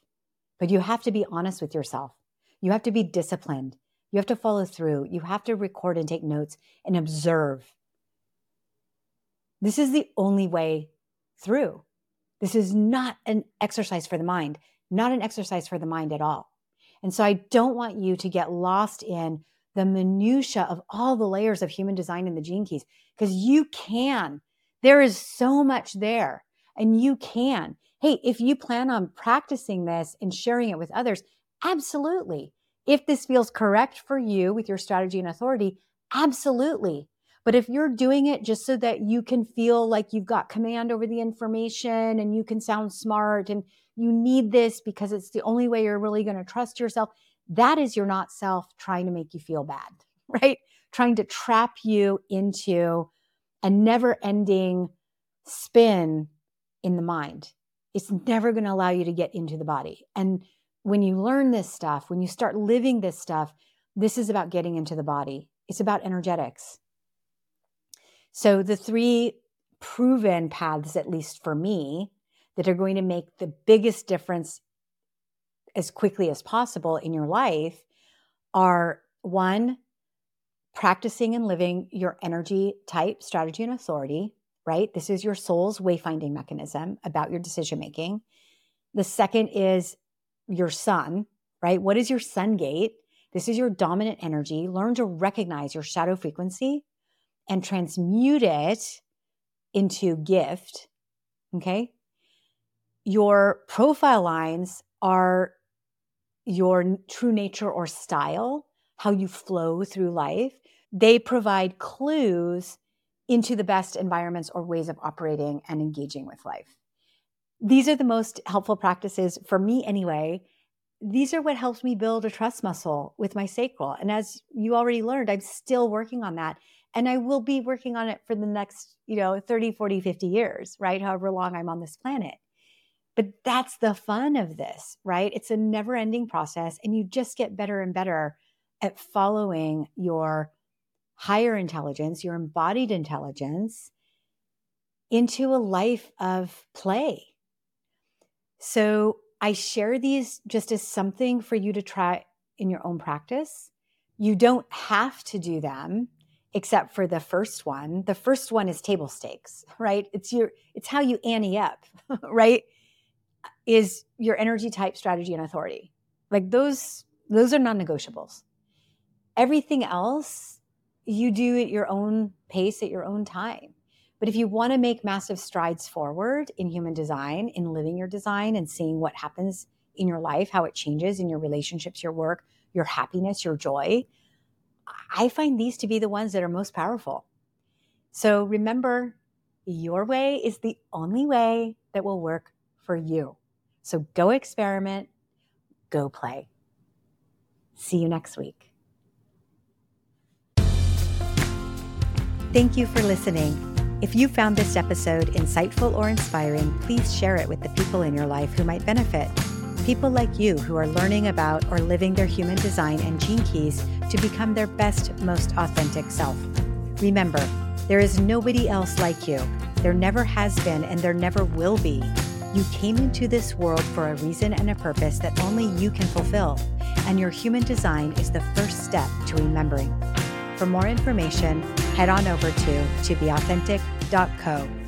But you have to be honest with yourself. You have to be disciplined. You have to follow through. You have to record and take notes and observe. This is the only way through. This is not an exercise for the mind, not an exercise for the mind at all. And so I don't want you to get lost in the minutia of all the layers of human design and the gene keys because you can. There is so much there and you can. Hey, if you plan on practicing this and sharing it with others, absolutely. If this feels correct for you with your strategy and authority, absolutely. But if you're doing it just so that you can feel like you've got command over the information and you can sound smart and you need this because it's the only way you're really going to trust yourself, that is your not self trying to make you feel bad, right? Trying to trap you into a never ending spin in the mind. It's never going to allow you to get into the body. And when you learn this stuff, when you start living this stuff, this is about getting into the body. It's about energetics. So the three proven paths, at least for me, that are going to make the biggest difference as quickly as possible in your life are one, practicing and living your energy type, strategy, and authority, right? This is your soul's wayfinding mechanism about your decision making. The second is your sun, right? What is your sun gate? This is your dominant energy. Learn to recognize your shadow frequency and transmute it into gift. Okay. Your profile lines are your true nature or style, how you flow through life. They provide clues into the best environments or ways of operating and engaging with life. These are the most helpful practices for me, anyway. These are what helps me build a trust muscle with my sacral. And as you already learned, I'm still working on that. And I will be working on it for the next, you know, 30, 40, 50 years, right? However long I'm on this planet. But that's the fun of this, right? It's a never ending process, and you just get better and better at following your higher intelligence, your embodied intelligence, into a life of play. So I share these just as something for you to try in your own practice. You don't have to do them except for the first one. The first one is table stakes, right? It's your it's how you ante up, right? Is your energy type, strategy and authority. Like those those are non-negotiables. Everything else you do at your own pace at your own time. But if you want to make massive strides forward in human design, in living your design and seeing what happens in your life, how it changes in your relationships, your work, your happiness, your joy, I find these to be the ones that are most powerful. So remember, your way is the only way that will work for you. So go experiment, go play. See you next week. Thank you for listening. If you found this episode insightful or inspiring, please share it with the people in your life who might benefit. People like you who are learning about or living their human design and gene keys to become their best, most authentic self. Remember, there is nobody else like you. There never has been, and there never will be. You came into this world for a reason and a purpose that only you can fulfill, and your human design is the first step to remembering. For more information, head on over to tobeauthentic.co